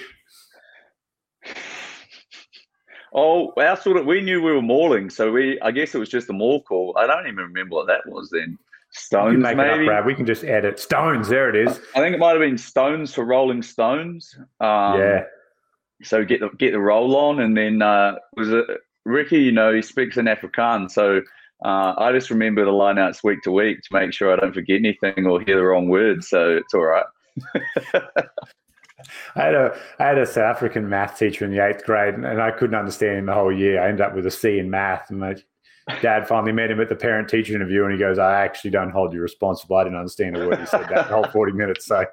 Oh, our sort of we knew we were mauling, so we I guess it was just a maul call. I don't even remember what that was then. Stones, make maybe. It up, Brad. We can just edit Stones. There it is. I think it might have been Stones for Rolling Stones. Um, yeah. So get the get the roll on, and then uh, was it Ricky? You know, he speaks in Afrikaans, so uh, I just remember the lineouts week to week to make sure I don't forget anything or hear the wrong words. So it's all right. I had a I had a South African math teacher in the eighth grade, and, and I couldn't understand him the whole year. I ended up with a C in math, and my dad finally met him at the parent teacher interview, and he goes, "I actually don't hold you responsible. I didn't understand a word he said that whole forty minutes." So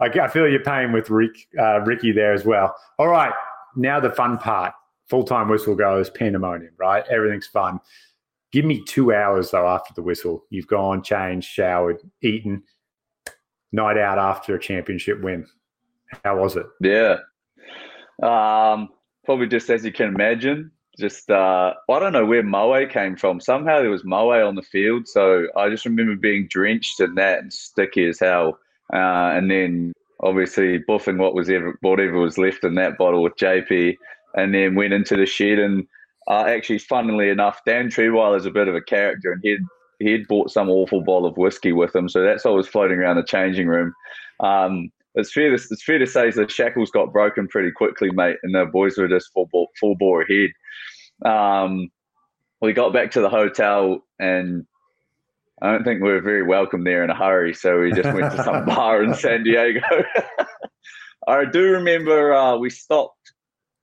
I, I feel your pain with Rick, uh, Ricky there as well. All right, now the fun part. Full time whistle goes pandemonium, right? Everything's fun. Give me two hours though after the whistle. You've gone, changed, showered, eaten, night out after a championship win. How was it? Yeah. Um, probably just as you can imagine. Just uh, I don't know where Moe came from. Somehow there was Moe on the field, so I just remember being drenched in that and sticky as hell. Uh, and then obviously buffing what was ever whatever was left in that bottle with JP, and then went into the shed and uh, actually, funnily enough, Dan Trierweiler is a bit of a character, and he'd he'd bought some awful bottle of whiskey with him, so that's always floating around the changing room. Um, it's fair to it's fair to say the shackles got broken pretty quickly, mate, and the boys were just full full bore ahead. Um, we got back to the hotel, and I don't think we were very welcome there in a hurry, so we just went to some bar in San Diego. I do remember uh, we stopped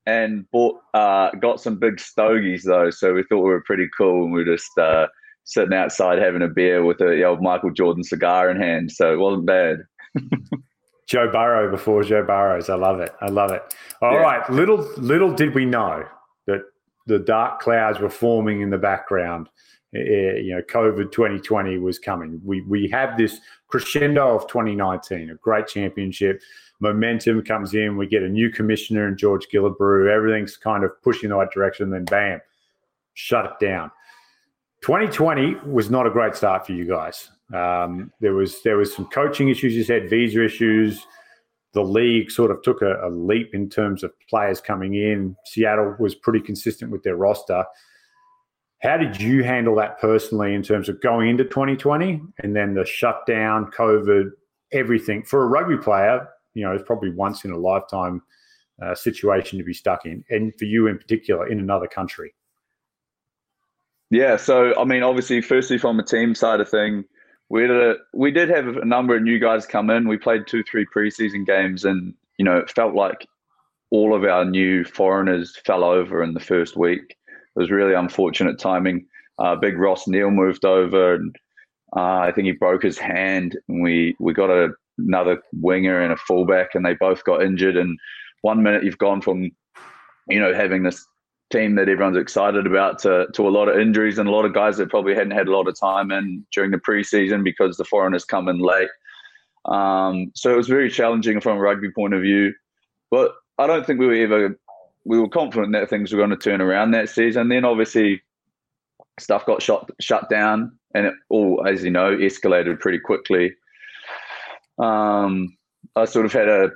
and bought uh, got some big stogies though, so we thought we were pretty cool, and we were just uh, sitting outside having a beer with a old Michael Jordan cigar in hand, so it wasn't bad. Joe Burrow before Joe Burrows. I love it. I love it. All yeah. right, Little little did we know the dark clouds were forming in the background. Uh, you know, COVID 2020 was coming. We we have this crescendo of 2019, a great championship. Momentum comes in. We get a new commissioner and George Killebrew. Everything's kind of pushing the right direction. Then bam, shut it down. 2020 was not a great start for you guys. Um, there was there was some coaching issues. You said visa issues. The league sort of took a, a, leap in terms of players coming in. Seattle was pretty consistent with their roster. How did you handle that personally in terms of going into 2020 and then the shutdown, COVID, everything for a rugby player? You know, it's probably once in a lifetime uh, situation to be stuck in, and for you in particular in another country. Yeah, so I mean, obviously, firstly from a team side of thing, we did a, we did have a number of new guys come in. We played two, three preseason games, and you know, it felt like all of our new foreigners fell over in the first week. It was really unfortunate timing. Uh, big Ross Neal moved over, and uh, I think he broke his hand. And we we got a, another winger and a fullback, and they both got injured. And one minute you've gone from you know having this team that everyone's excited about to, to a lot of injuries and a lot of guys that probably hadn't had a lot of time in during the preseason because the foreigners come in late. Um, so it was very challenging from a rugby point of view. But I don't think we were ever we were confident that things were going to turn around that season. Then obviously stuff got shut shut down and it all, as you know, escalated pretty quickly. Um, I sort of had a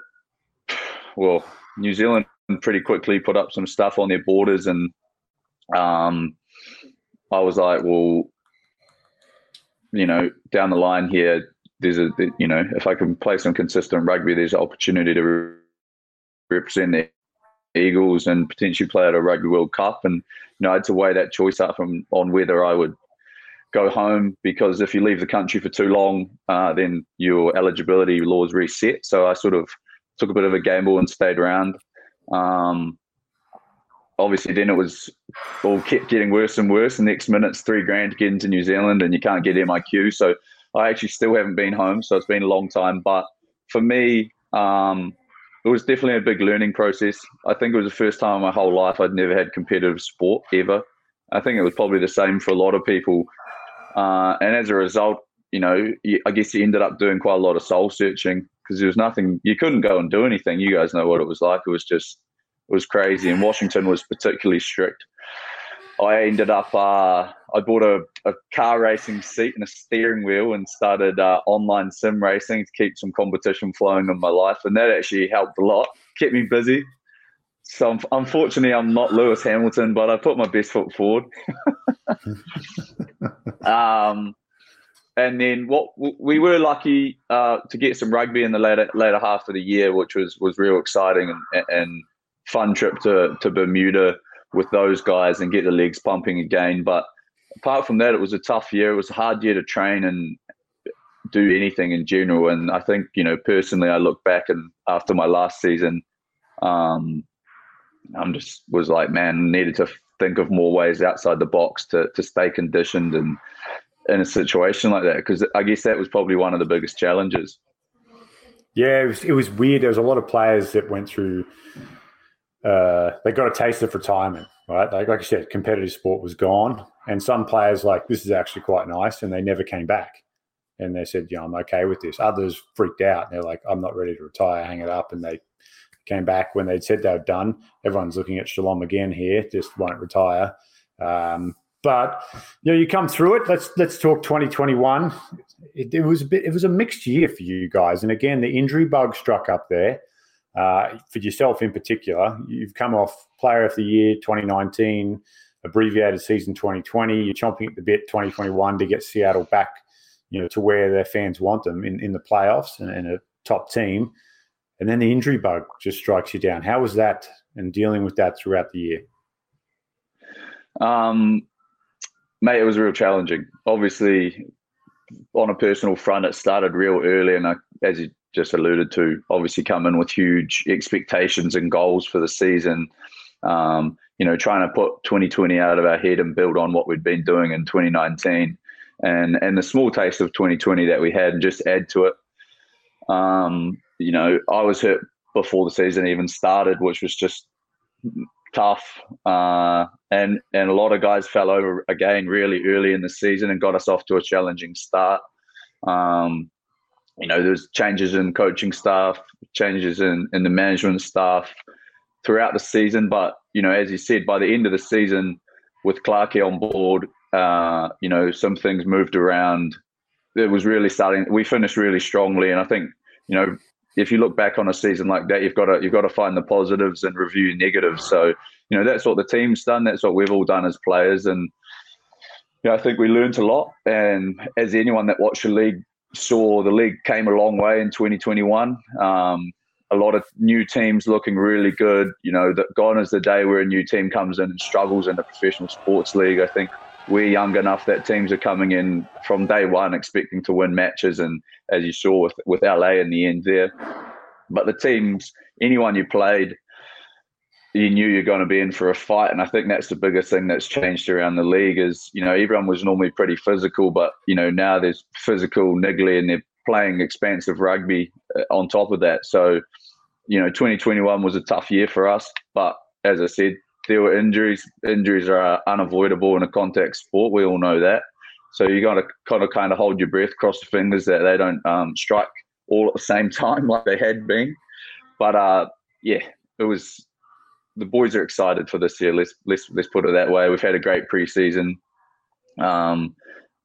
well, New Zealand pretty quickly put up some stuff on their borders, and um, I was like, well, you know, down the line here, there's a, you know, if I can play some consistent rugby, there's an opportunity to re- represent the Eagles and potentially play at a Rugby World Cup, and you know, I had to weigh that choice up from on whether I would go home because if you leave the country for too long, uh, then your eligibility laws reset. So I sort of took a bit of a gamble and stayed around. Um, obviously, then it was all kept getting worse and worse. The next minute's three grand to get into New Zealand, and you can't get MIQ. So I actually still haven't been home. So it's been a long time. But for me, um, it was definitely a big learning process. I think it was the first time in my whole life I'd never had competitive sport ever. I think it was probably the same for a lot of people. Uh, and as a result, you know, I guess he ended up doing quite a lot of soul searching because there was nothing you couldn't go and do anything. You guys know what it was like. It was just it was crazy, and Washington was particularly strict. I ended up uh, I bought a, a, car racing seat and a steering wheel and started uh, online sim racing to keep some competition flowing in my life, and that actually helped a lot, kept me busy. So unfortunately, I'm not Lewis Hamilton, but I put my best foot forward. um, and then what we were lucky uh, to get some rugby in the later later half of the year, which was was real exciting and, and fun trip to to Bermuda with those guys and get the legs pumping again. But apart from that, it was a tough year. It was a hard year to train and do anything in general. And I think you know personally, I look back and after my last season, um, I'm just was like, man, needed to think of more ways outside the box to to stay conditioned and in a situation like that because I guess that was probably one of the biggest challenges. Yeah, it was, it was weird. There was a lot of players that went through. Uh, they got a taste of retirement, right? Like, like I said, competitive sport was gone, and some players like this is actually quite nice, and they never came back. And they said, "Yeah, I'm okay with this." Others freaked out. They're like, "I'm not ready to retire. Hang it up." And they came back when they'd said they were done. Everyone's looking at Shalom again here, just won't retire. Um, but you know, you come through it. Let's let's talk 2021. It, it, was a bit. It was a mixed year for you guys, and again, the injury bug struck up there. Uh, for yourself in particular, you've come off Player of the Year 2019, abbreviated season 2020. You're chomping at the bit 2021 to get Seattle back, you know, to where their fans want them in, in the playoffs and, and a top team. And then the injury bug just strikes you down. How was that and dealing with that throughout the year? Um, mate, it was real challenging. Obviously, on a personal front, it started real early, and I, as you just alluded to, obviously come in with huge expectations and goals for the season. Um, you know, trying to put 2020 out of our head and build on what we'd been doing in 2019, and and the small taste of 2020 that we had, and just add to it. Um, you know, I was hurt before the season even started, which was just tough. Uh, and and a lot of guys fell over again really early in the season and got us off to a challenging start. Um, you know, there's changes in coaching staff, changes in, in the management staff throughout the season. But, you know, as you said, by the end of the season, with Clarkey on board, uh, you know, some things moved around. It was really starting. We finished really strongly, and I think, you know, if you look back on a season like that, you've got to you've got to find the positives and review negatives. So you know that's what the team's done. That's what we've all done as players, and you know, I think we learned a lot. And as anyone that watched the league saw, the league came a long way in 2021. Um, a lot of new teams looking really good. You know, that gone is the day where a new team comes in and struggles in the professional sports league. I think we're young enough that teams are coming in from day one expecting to win matches, and as you saw with with LA in the end there. But the teams, anyone you played, you knew you're going to be in for a fight, and I think that's the biggest thing that's changed around the league. Is you know everyone was normally pretty physical, but you know now there's physical niggly, and they're playing expansive rugby uh, on top of that. So you know 2021 was a tough year for us, but as I said, there were injuries. Injuries are unavoidable in a contact sport. We all know that. So you got to kind of kind of hold your breath, cross the fingers that they don't um, strike all at the same time like they had been. But uh, yeah, it was. The boys are excited for this year. Let's let's let's put it that way. We've had a great preseason. Um,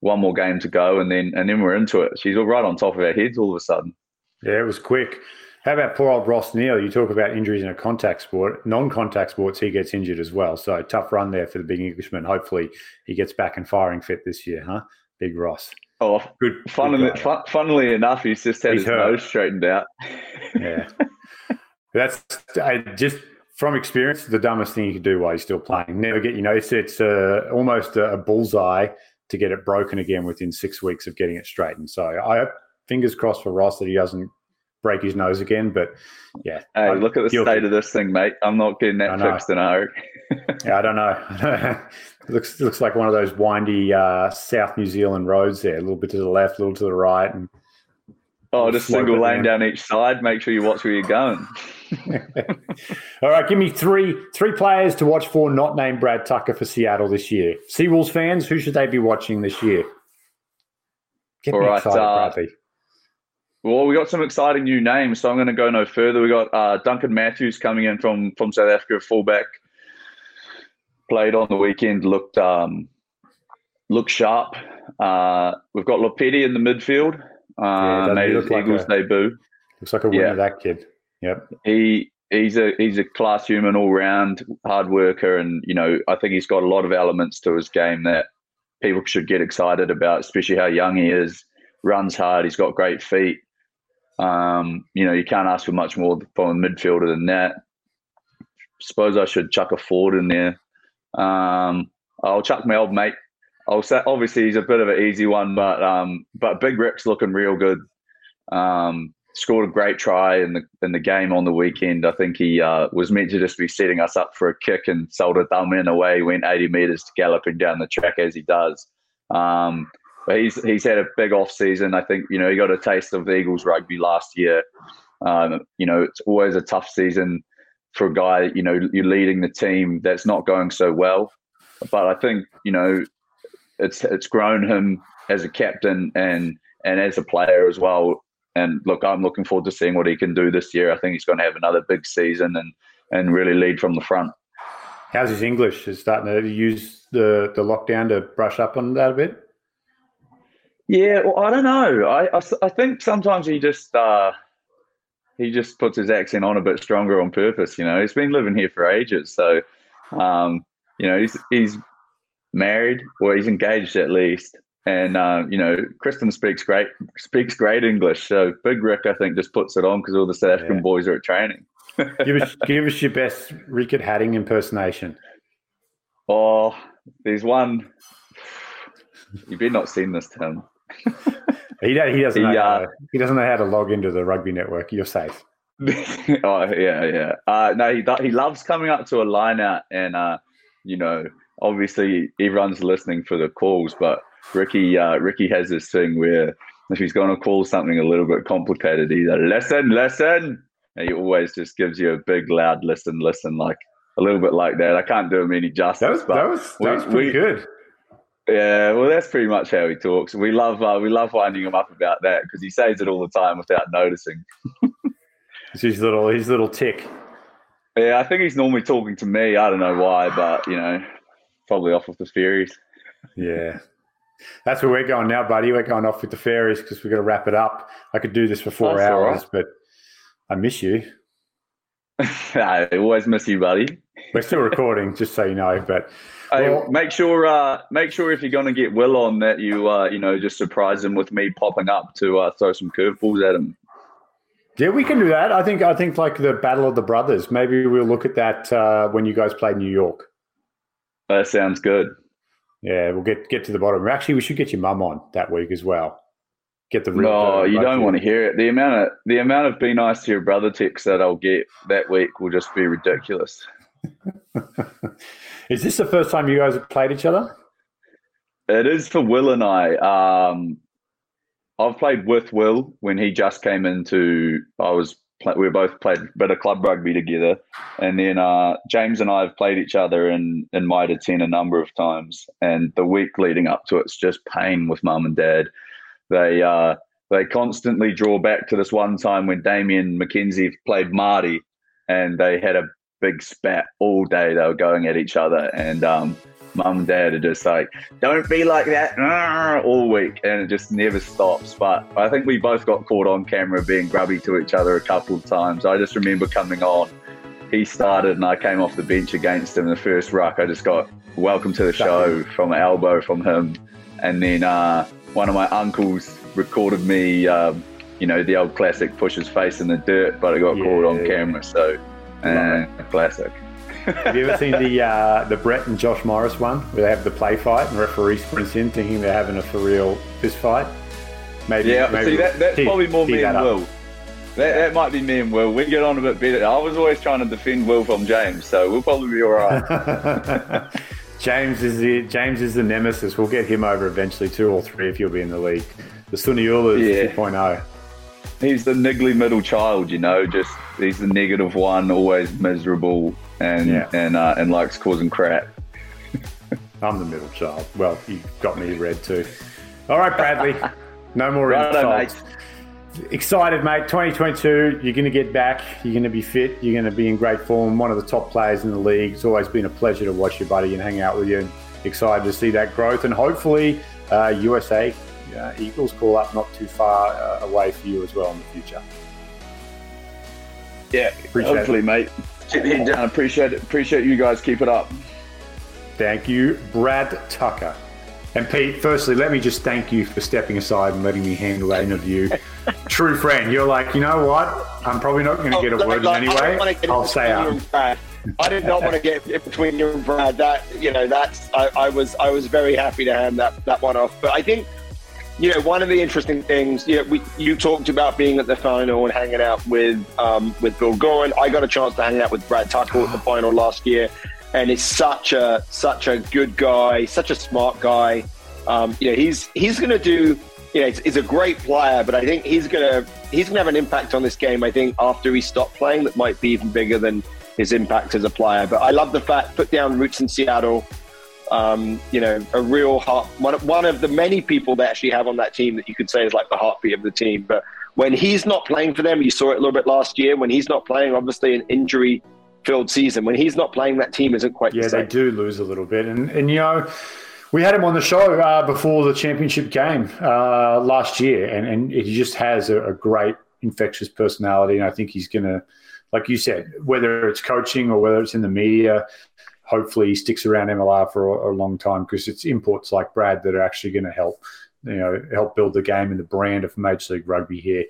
one more game to go, and then and then we're into it. She's all right on top of our heads all of a sudden. Yeah, it was quick. How about poor old Ross Neal? You talk about injuries in a contact sport. Non-contact sports, he gets injured as well. So tough run there for the big Englishman. Hopefully, he gets back and firing fit this year, huh? Big Ross. Oh, good. Funnily, good fun, funnily enough, he's just had he's his hurt. nose straightened out. yeah, that's I just from experience the dumbest thing you can do while you're still playing. Never get you know it's it's uh, almost a bullseye to get it broken again within six weeks of getting it straightened. So I fingers crossed for Ross that he doesn't break his nose again. But yeah, hey, I, look at the state of this thing, mate. I'm not getting that fixed in a hurry. yeah, I don't know. it looks it looks like one of those windy uh, South New Zealand roads there, a little bit to the left, a little to the right, and oh, just single lane down. down each side. Make sure you watch where you're going. All right, give me three three players to watch for, not named Brad Tucker for Seattle this year. Seawolves fans, who should they be watching this year? Get All me right, excited, uh, Bradley. Well, we got some exciting new names, so I'm going to go no further. We got uh, Duncan Matthews coming in from from South Africa, fullback. Played on the weekend, looked um, looked sharp. Uh, we've got Lopeti in the midfield. Uh, doesn't made his like Eagles a- debut. Looks like a winner, yeah. that kid. Yep. He he's a he's a class human all round, hard worker, and you know I think he's got a lot of elements to his game that people should get excited about, especially how young he is. Runs hard. He's got great feet. Um, you know, you can't ask for much more from a midfielder than that. Suppose I should chuck a forward in there. Um, I'll chuck my old mate. I'll say obviously he's a bit of an easy one, but um, but Big Rick's looking real good. Um, scored a great try in the in the game on the weekend. I think he uh, was meant to just be setting us up for a kick and sold a thumb in away. Went 80 meters to galloping down the track as he does. Um, but he's he's had a big off season. I think you know he got a taste of Eagles rugby last year. Um, you know it's always a tough season for a guy. You know you're leading the team that's not going so well. But I think you know it's it's grown him as a captain and and as a player as well. And look, I'm looking forward to seeing what he can do this year. I think he's going to have another big season and and really lead from the front. How's his English? Is starting to use the, the lockdown to brush up on that a bit? Yeah, well, I don't know. I, I, I think sometimes he just uh, he just puts his accent on a bit stronger on purpose. You know, he's been living here for ages, so um, you know he's he's married or he's engaged at least. And uh, you know, Kristen speaks great speaks great English. So Big Rick, I think, just puts it on because all the South African Yeah. boys are at training. give us give us your best Riekert Hattingh impersonation. Oh, there's one. You better not seen this, Tim. He, he doesn't know He, uh, to, he doesn't know how to log into the rugby network. You're safe. oh yeah, yeah. Uh, no, he he loves coming up to a line out, and uh, you know, obviously everyone's listening for the calls, but Ricky uh, Ricky has this thing where if he's going to call something a little bit complicated, he's like, "Listen, listen," and he always just gives you a big, loud "listen, listen," like a little bit like that. I can't do him any justice, That was but that was that we- was pretty we- good. Yeah, well, that's pretty much how he talks. We love uh, we love winding him up about that because he says it all the time without noticing. It's his little his little tick. Yeah, I think he's normally talking to me. I don't know why, but you know, probably off of the fairies. Yeah. That's where we're going now, buddy. We're going off with the fairies because we've got to wrap it up. I could do this for four That's hours, but I miss you. I always miss you, buddy. We're still recording, just so you know. But Hey, make sure, uh, make sure if you're going to get Will on that you, uh, you know, just surprise him with me popping up to uh, throw some curveballs at him. yeah, we can do that. I think I think like the Battle of the Brothers. Maybe we'll look at that uh, when you guys play New York. That sounds good. Yeah, we'll get get to the bottom. Actually, we should get your mum on that week as well. Get the No, you don't want to hear it. The amount of the amount of be nice to your brother texts that I'll get that week will just be ridiculous. Is this the first time you guys have played each other? It is for Will and I. Um, I've played with Will when he just came into. I was we both played a bit of club rugby together, and then uh, James and I have played each other in in Mitre ten a number of times. And the week leading up to it's just pain with mum and dad. They uh, they constantly draw back to this one time when Damian McKenzie played Marty, and they had a big spat all day. They were going at each other, and um, mum and dad are just like, "Don't be like that," all week, and it just never stops. But I think we both got caught on camera being grubby to each other a couple of times. I just remember coming on. He started, and I came off the bench against him. The first ruck, I just got "Welcome to the show" from an elbow from him, and then uh, one of my uncles recorded me. Um, you know the old classic push his face in the dirt, but it got caught on camera. So, uh, classic. Have you ever seen the uh, the Brett and Josh Morris one where they have the play fight and referee sprints in thinking they're having a for real fist fight? Maybe. Yeah, maybe see that, that's tee- probably more me that and up. Will. That, that might be me and Will. We get on a bit better. I was always trying to defend Will from James, so we'll probably be all right. James is the James is the nemesis. We'll get him over eventually, two or three, if you'll be in the league. The Suniula is Yeah. 2.0. he's the niggly middle child, you know. Just he's the negative one, always miserable, and Yeah. and uh, and likes causing crap. I'm the middle child. Well, you got me red too. All right, Bradley. No more Righto, insults. Excited, mate. 2022, you're going to get back. You're going to be fit. You're going to be in great form. One of the top players in the league. It's always been a pleasure to watch you, buddy, and hang out with you. And excited to see that growth. And hopefully, uh, USA uh, Eagles call up not too far uh, away for you as well in the future. Yeah, Appreciate hopefully, it. mate. Keep the head down. Appreciate it. Appreciate you guys. Keep it up. Thank you, Brad Tucker. And Pete, firstly, let me just thank you for stepping aside and letting me handle that interview. True friend, you're like, you know what? I'm probably not going to get a Oh, word in like, I don't anyway. I'll in say out. I did not want to get in between you and Brad. That you know, that's I, I was I was very happy to hand that that one off. But I think you know one of the interesting things. You know, we you talked about being at the final and hanging out with um, with Bill Gorin. I got a chance to hang out with Brad Tucker at the final last year, and he's such a such a good guy, such a smart guy. Um, you know, he's he's going to do. You know, he's, he's a great player, but I think he's gonna he's gonna have an impact on this game. I think after he stopped playing, that might be even bigger than his impact as a player. But I love the fact put down roots in Seattle. Um, you know, a real heart. One one of the many people they actually have on that team that you could say is like the heartbeat of the team. But when he's not playing for them, you saw it a little bit last year. When he's not playing, obviously an injury filled season. When he's not playing, that team isn't quite Yeah, the they do lose a little bit. And, and you know, we had him on the show uh, before the championship game uh, last year, and, and he just has a, a great infectious personality. And I think he's going to, like you said, whether it's coaching or whether it's in the media, hopefully he sticks around MLR for a, a long time because it's imports like Brad that are actually going to help, you know, help build the game and the brand of Major League Rugby here.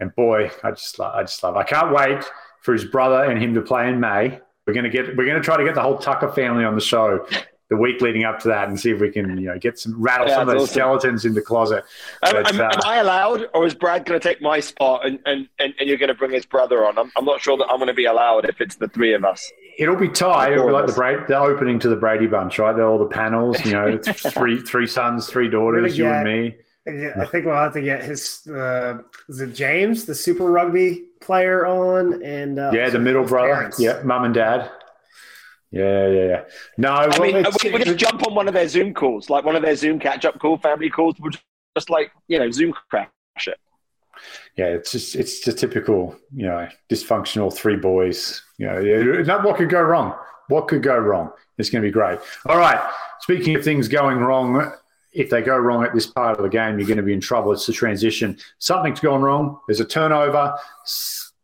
And boy, I just, love, I just love. I can't wait for his brother and him to play in May. We're gonna get, we're gonna try to get the whole Tucker family on the show the week leading up to that and see if we can, you know, get some rattle Yeah, some of those awesome. skeletons in the closet. Am, But, am- uh, am I allowed, or is Brad going to take my spot and, and, and, and you're going to bring his brother on? I'm, I'm not sure that I'm going to be allowed if it's the three of us. It'll be tight. It'll be like the Four Brady, the opening to the Brady Bunch, right? They're all the panels, you know, it's three three sons, three daughters, you and me. I think we'll have to get his. Uh, is it James, the Super Rugby player, on? And uh, Yeah, the middle brother. parents. Yeah, mum and dad. Yeah, yeah, yeah. No, I well, mean, we, we just jump on one of their Zoom calls, like one of their Zoom catch up call, family calls. We'll just like, you know, Zoom crash it. yeah, it's just it's just typical, you know, dysfunctional three boys. You know, yeah, not what could go wrong. What could go wrong? It's going to be great. All right. Speaking of things going wrong, if they go wrong at this part of the game, you're going to be in trouble. It's the transition. Something's gone wrong. There's a turnover,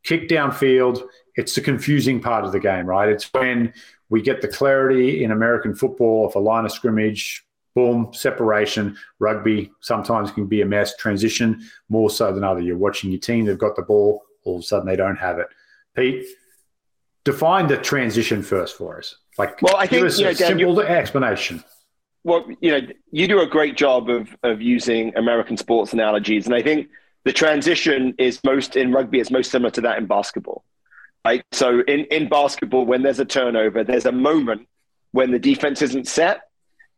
kick downfield. It's the confusing part of the game, right? It's when we get the clarity in American football of a line of scrimmage, boom, separation. Rugby sometimes can be a mess. Transition more so than other. You're watching your team, they've got the ball, all of a sudden they don't have it. Pete, define the transition first for us. Like, Well, I give think, us you know, a Dan, simple explanation. Well, you know, you do a great job of, of using American sports analogies. And I think the transition is most in rugby, it's most similar to that in basketball. Right. So in, in basketball, when there's a turnover, there's a moment when the defense isn't set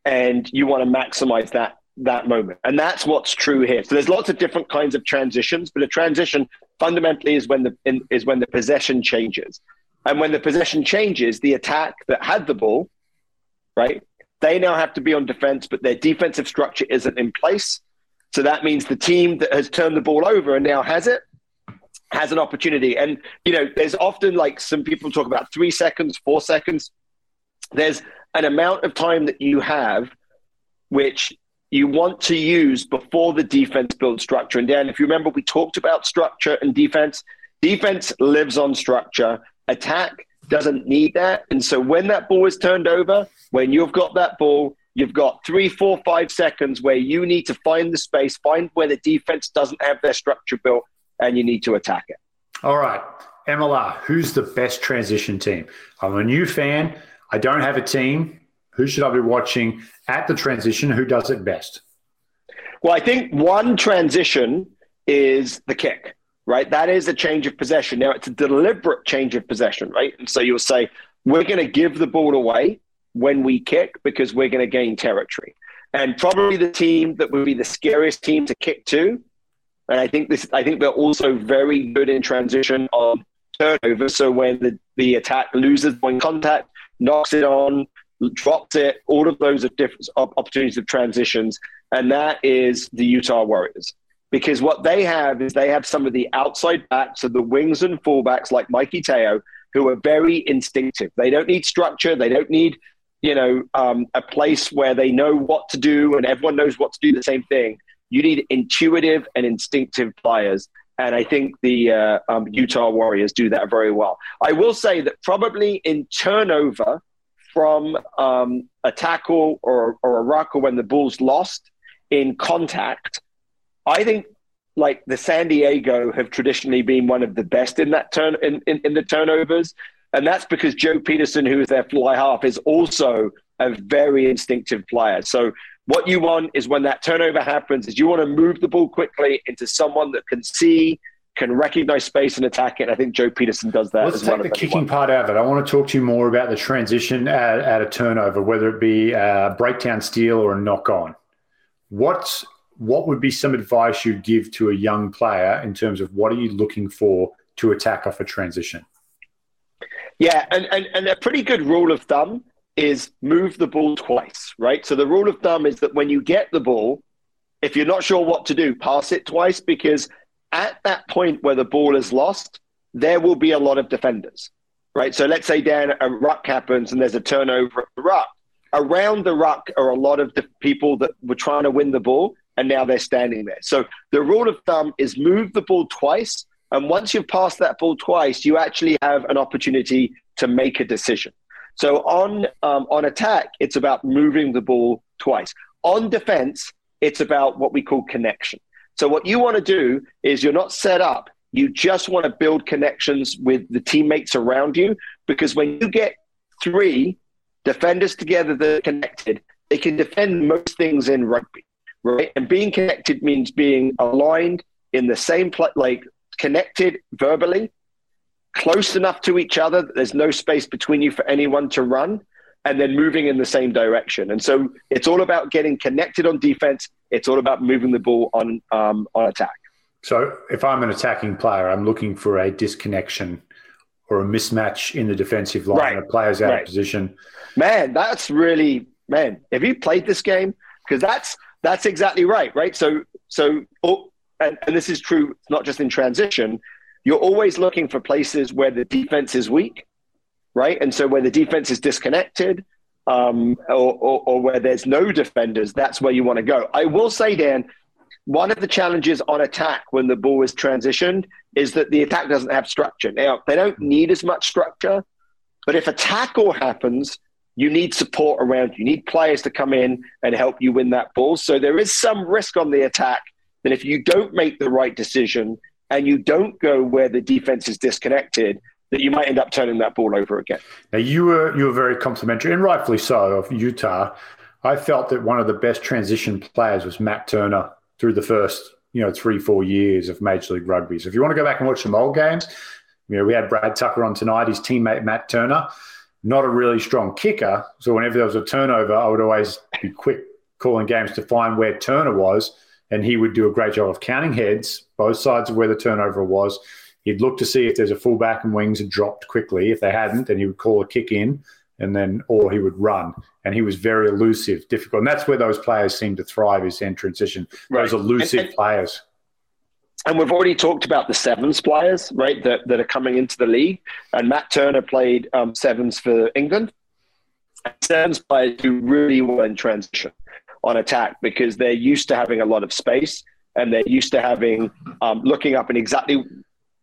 and you want to maximize that that moment. And that's what's true here. So there's lots of different kinds of transitions, but a transition fundamentally is when the in, is when the possession changes. And when the possession changes, the attack that had the ball, right? They now have to be on defense, but their defensive structure isn't in place. So that means the team that has turned the ball over and now has it has an opportunity. And, you know, there's often like some people talk about three seconds, four seconds. There's an amount of time that you have which you want to use before the defense builds structure. And Dan, if you remember, we talked about structure and defense. Defense lives on structure. Attack doesn't need that. And so when that ball is turned over, when you've got that ball, you've got three, four, five seconds where you need to find the space, find where the defense doesn't have their structure built, and you need to attack it. All right. MLR, who's the best transition team? I'm a new fan. I don't have a team. Who should I be watching at the transition? Who does it best? Well, I think one transition is the kick, right? That is a change of possession. Now, it's a deliberate change of possession, right? And so you'll say, we're going to give the ball away when we kick because we're going to gain territory. And probably the team that would be the scariest team to kick to. And I think this, I think they're also very good in transition on turnover. So when the, the attack loses one contact, knocks it on, drops it, all of those are different opportunities of transitions. And that is the Utah Warriors. Because what they have is they have some of the outside backs of the wings and fullbacks like Mikey Te'o, who are very instinctive. They don't need structure. They don't need, you know, um, a place where they know what to do and everyone knows what to do the same thing. You need intuitive and instinctive players. And I think the uh, um, Utah Warriors do that very well. I will say that probably in turnover from um, a tackle or, or a ruck or when the Bulls lost in contact, I think like the San Diego have traditionally been one of the best in that turn in, in, in the turnovers. And that's because Joe Pietersen, who is their fly half, is also a very instinctive player. So what you want is when that turnover happens, is you want to move the ball quickly into someone that can see, can recognize space and attack it. I think Joe Pietersen does that. Let's take the kicking part out of it. I want to talk to you more about the transition at, at a turnover, whether it be a breakdown steal or a knock on. What's what would be some advice you'd give to a young player in terms of what are you looking for to attack off a transition? Yeah, and, and, and a pretty good rule of thumb is move the ball twice, right? So the rule of thumb is that when you get the ball, if you're not sure what to do, pass it twice because at that point where the ball is lost, there will be a lot of defenders, right? So let's say Dan a ruck happens and there's a turnover at the ruck. Around the ruck are a lot of the people that were trying to win the ball and now they're standing there. So the rule of thumb is move the ball twice. And once you've passed that ball twice, you actually have an opportunity to make a decision. So on um, on attack, it's about moving the ball twice. On defense, it's about what we call connection. So what you want to do is you're not set up. You just want to build connections with the teammates around you because when you get three defenders together that are connected, they can defend most things in rugby right? And being connected means being aligned in the same place, like connected verbally, close enough to each other that there's no space between you for anyone to run, and then moving in the same direction. And so it's all about getting connected on defense. It's all about moving the ball on um, on attack. So if I'm an attacking player, I'm looking for a disconnection or a mismatch in the defensive line. Right. A player's out right. of position. Man, that's really man. Have you played this game? Because that's that's exactly right, right? So, so, oh, and, and this is true not just in transition. You're always looking for places where the defense is weak, right? And so where the defense is disconnected, um, or, or, or where there's no defenders, that's where you want to go. I will say, Dan, one of the challenges on attack when the ball is transitioned is that the attack doesn't have structure. Now, they don't need as much structure, but if a tackle happens, you need support around you. Need players to come in and help you win that ball. So there is some risk on the attack that if you don't make the right decision and you don't go where the defense is disconnected, that you might end up turning that ball over again. Now you were you were very complimentary and rightfully so of Utah. I felt that one of the best transition players was Matt Turner through the first you know three four years of Major League Rugby. So if you want to go back and watch some old games, you know we had Brad Tucker on tonight. His teammate Matt Turner not a really strong kicker. So whenever there was a turnover, I would always be quick calling games to find where Turner was, and he would do a great job of counting heads, both sides of where the turnover was. He'd look to see if there's a fullback and wings had dropped quickly. If they hadn't, then he would call a kick in, and then or he would run. And he was very elusive, difficult, and that's where those players seem to thrive is in transition. Right. Those elusive and, and, players and we've already talked about the sevens players, right, that, that are coming into the league. And Matt Turner played um, sevens for England. Sevens players do really well in transition on attack because they're used to having a lot of space and they're used to having um, looking up and exactly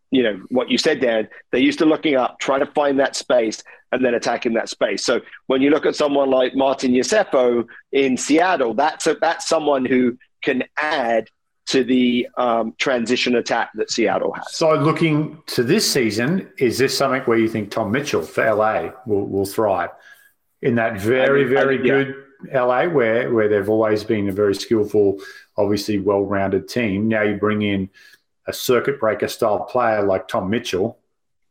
you know what you said dan they're used to looking up trying to find that space and then attacking that space so when you look at someone like martin Iosefo in seattle that's a, that's someone who can add to the um, transition attack that Seattle has. So, looking to this season, is this something where you think Tom Mitchell for LA will, will thrive in that very, I mean, very I mean, good yeah. LA where where they've always been a very skillful, obviously well rounded team? Now you bring in a circuit breaker style player like Tom Mitchell,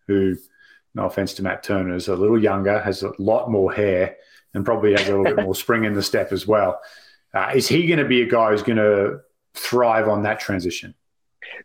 who, no offense to Matt Turner, is a little younger, has a lot more hair, and probably has a little bit more spring in the step as well. Uh, is he going to be a guy who's going to thrive on that transition?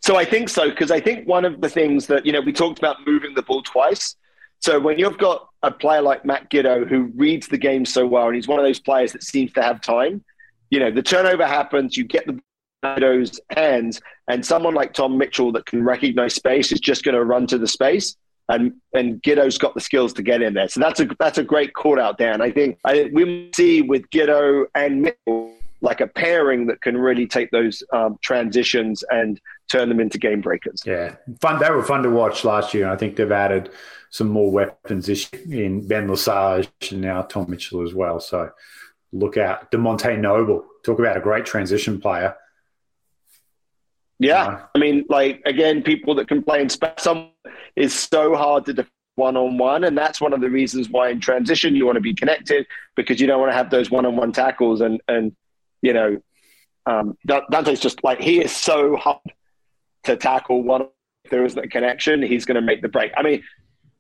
So I think so because I think one of the things that you know we talked about moving the ball twice. So when you've got a player like Matt Giteau who reads the game so well, and he's one of those players that seems to have time, you know, the turnover happens, you get the those hands. And someone like Tom Mitchell that can recognize space is just going to run to the space. And and Giteau's got the skills to get in there. So that's a that's a great call out, Dan. I think I we see with Giteau and Mitchell like a pairing that can really take those um, transitions and turn them into game breakers. Yeah, fun. They were fun to watch last year, and I think they've added some more weapons this in Ben Lesage and now Tom Mitchell as well. So look out. Demonte Noble, talk about a great transition player. Yeah, I mean, like again, people that can play in space some is so hard to one on one, and that's one of the reasons why in transition you want to be connected because you don't want to have those one on one tackles and and you know um, Dante's just like he is so hard to tackle one. If there isn't a connection, he's going to make the break. I mean,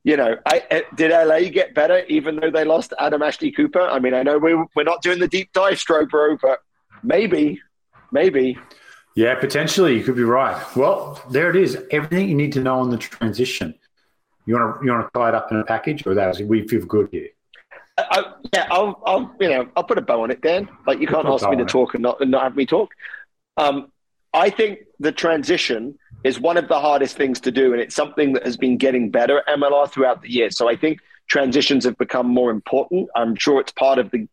you know, I, eh, did LA get better even though they lost Adam Ashley Cooper? I mean, I know we, we're not doing the deep dive stroke, bro, but maybe, maybe. Yeah, potentially, you could be right. Well, there it is. Everything you need to know on the transition. You want to you want to tie it up in a package, or that was we feel good here. I, yeah, I'll, I'll you know I'll put a bow on it, Dan. Like you can't ask me to talk and not and not have me talk. Um, I think the transition is one of the hardest things to do, and it's something that has been getting better at MLR throughout the year. So I think transitions have become more important. I'm sure it's part of the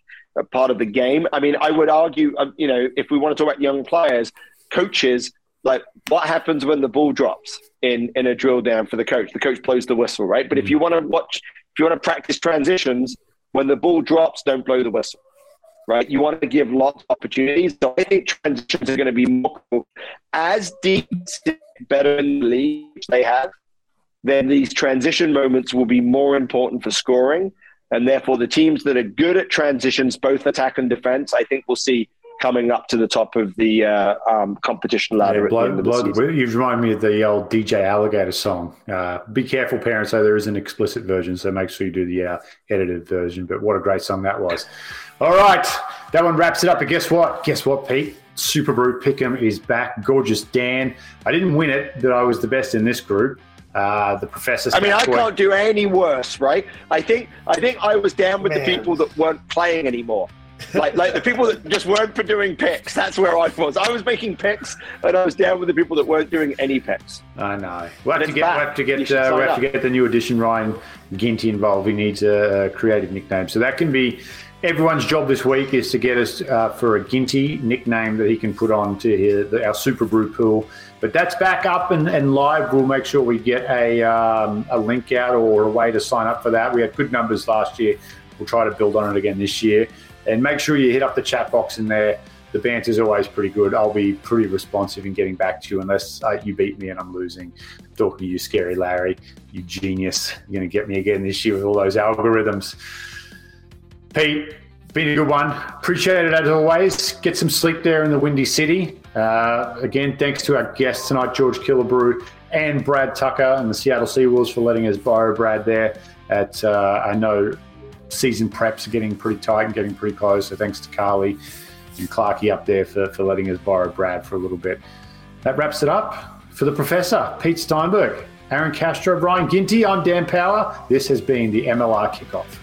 part of the game. I mean, I would argue, um, you know, if we want to talk about young players, coaches, like what happens when the ball drops in in a drill down for the coach? The coach blows the whistle, right? But if you want to watch, if you want to practice transitions, when the ball drops, don't blow the whistle right? You want to give lots of opportunities. So I think transitions are going to be more as deep, better in the league they have. Then these transition moments will be more important for scoring, and therefore the teams that are good at transitions, both attack and defense, I think we'll see coming up to the top of the uh, um, competition ladder. Yeah, blood, blood, you've reminded me of the old DJ Alligator song. Uh, be careful, parents. So there is an explicit version, so make sure you do the uh, edited version. But what a great song that was. All right, that one wraps it up. But guess what? Guess what, Pete? Super Brew Pick'em is back. Gorgeous Dan. I didn't win it, but I was the best in this group. Uh, the professor. I mean, I can't do any worse, right? I think I think I was down with Man. the people that weren't playing anymore like like the people that just weren't for doing picks. That's where I was. I was making picks, and I was down with the people that weren't doing any picks. I know. We'll have, to get, we'll have to get. Uh, we'll have to get the new addition Ryan Ginty involved. He needs a, a, creative nickname, so that can be everyone's job this week is to get us uh, for a Ginty nickname that he can put on to his, our Super Brew pool. But that's back up and, and live. We'll make sure we get a, um, a link out or a way to sign up for that. We had good numbers last year. We'll try to build on it again this year. And make sure you hit up the chat box in there. The banter is always pretty good. I'll be pretty responsive in getting back to you unless uh, you beat me and I'm losing. I'm talking to you, Scary Larry, you genius. You're going to get me again this year with all those algorithms. Pete, been a good one. Appreciate it as always. Get some sleep there in the Windy City. Uh, again, thanks to our guests tonight, George Killebrew and Brad Tucker and the Seattle Seawolves for letting us borrow Brad there. At uh, I know season preps are getting pretty tight and getting pretty close. So thanks to Carly and Clarky up there for, for letting us borrow Brad for a little bit. That wraps it up for the professor, Pete Steinberg, Aaron Castro, Brian Ginty. I'm Dan Power. This has been the MLR Kickoff.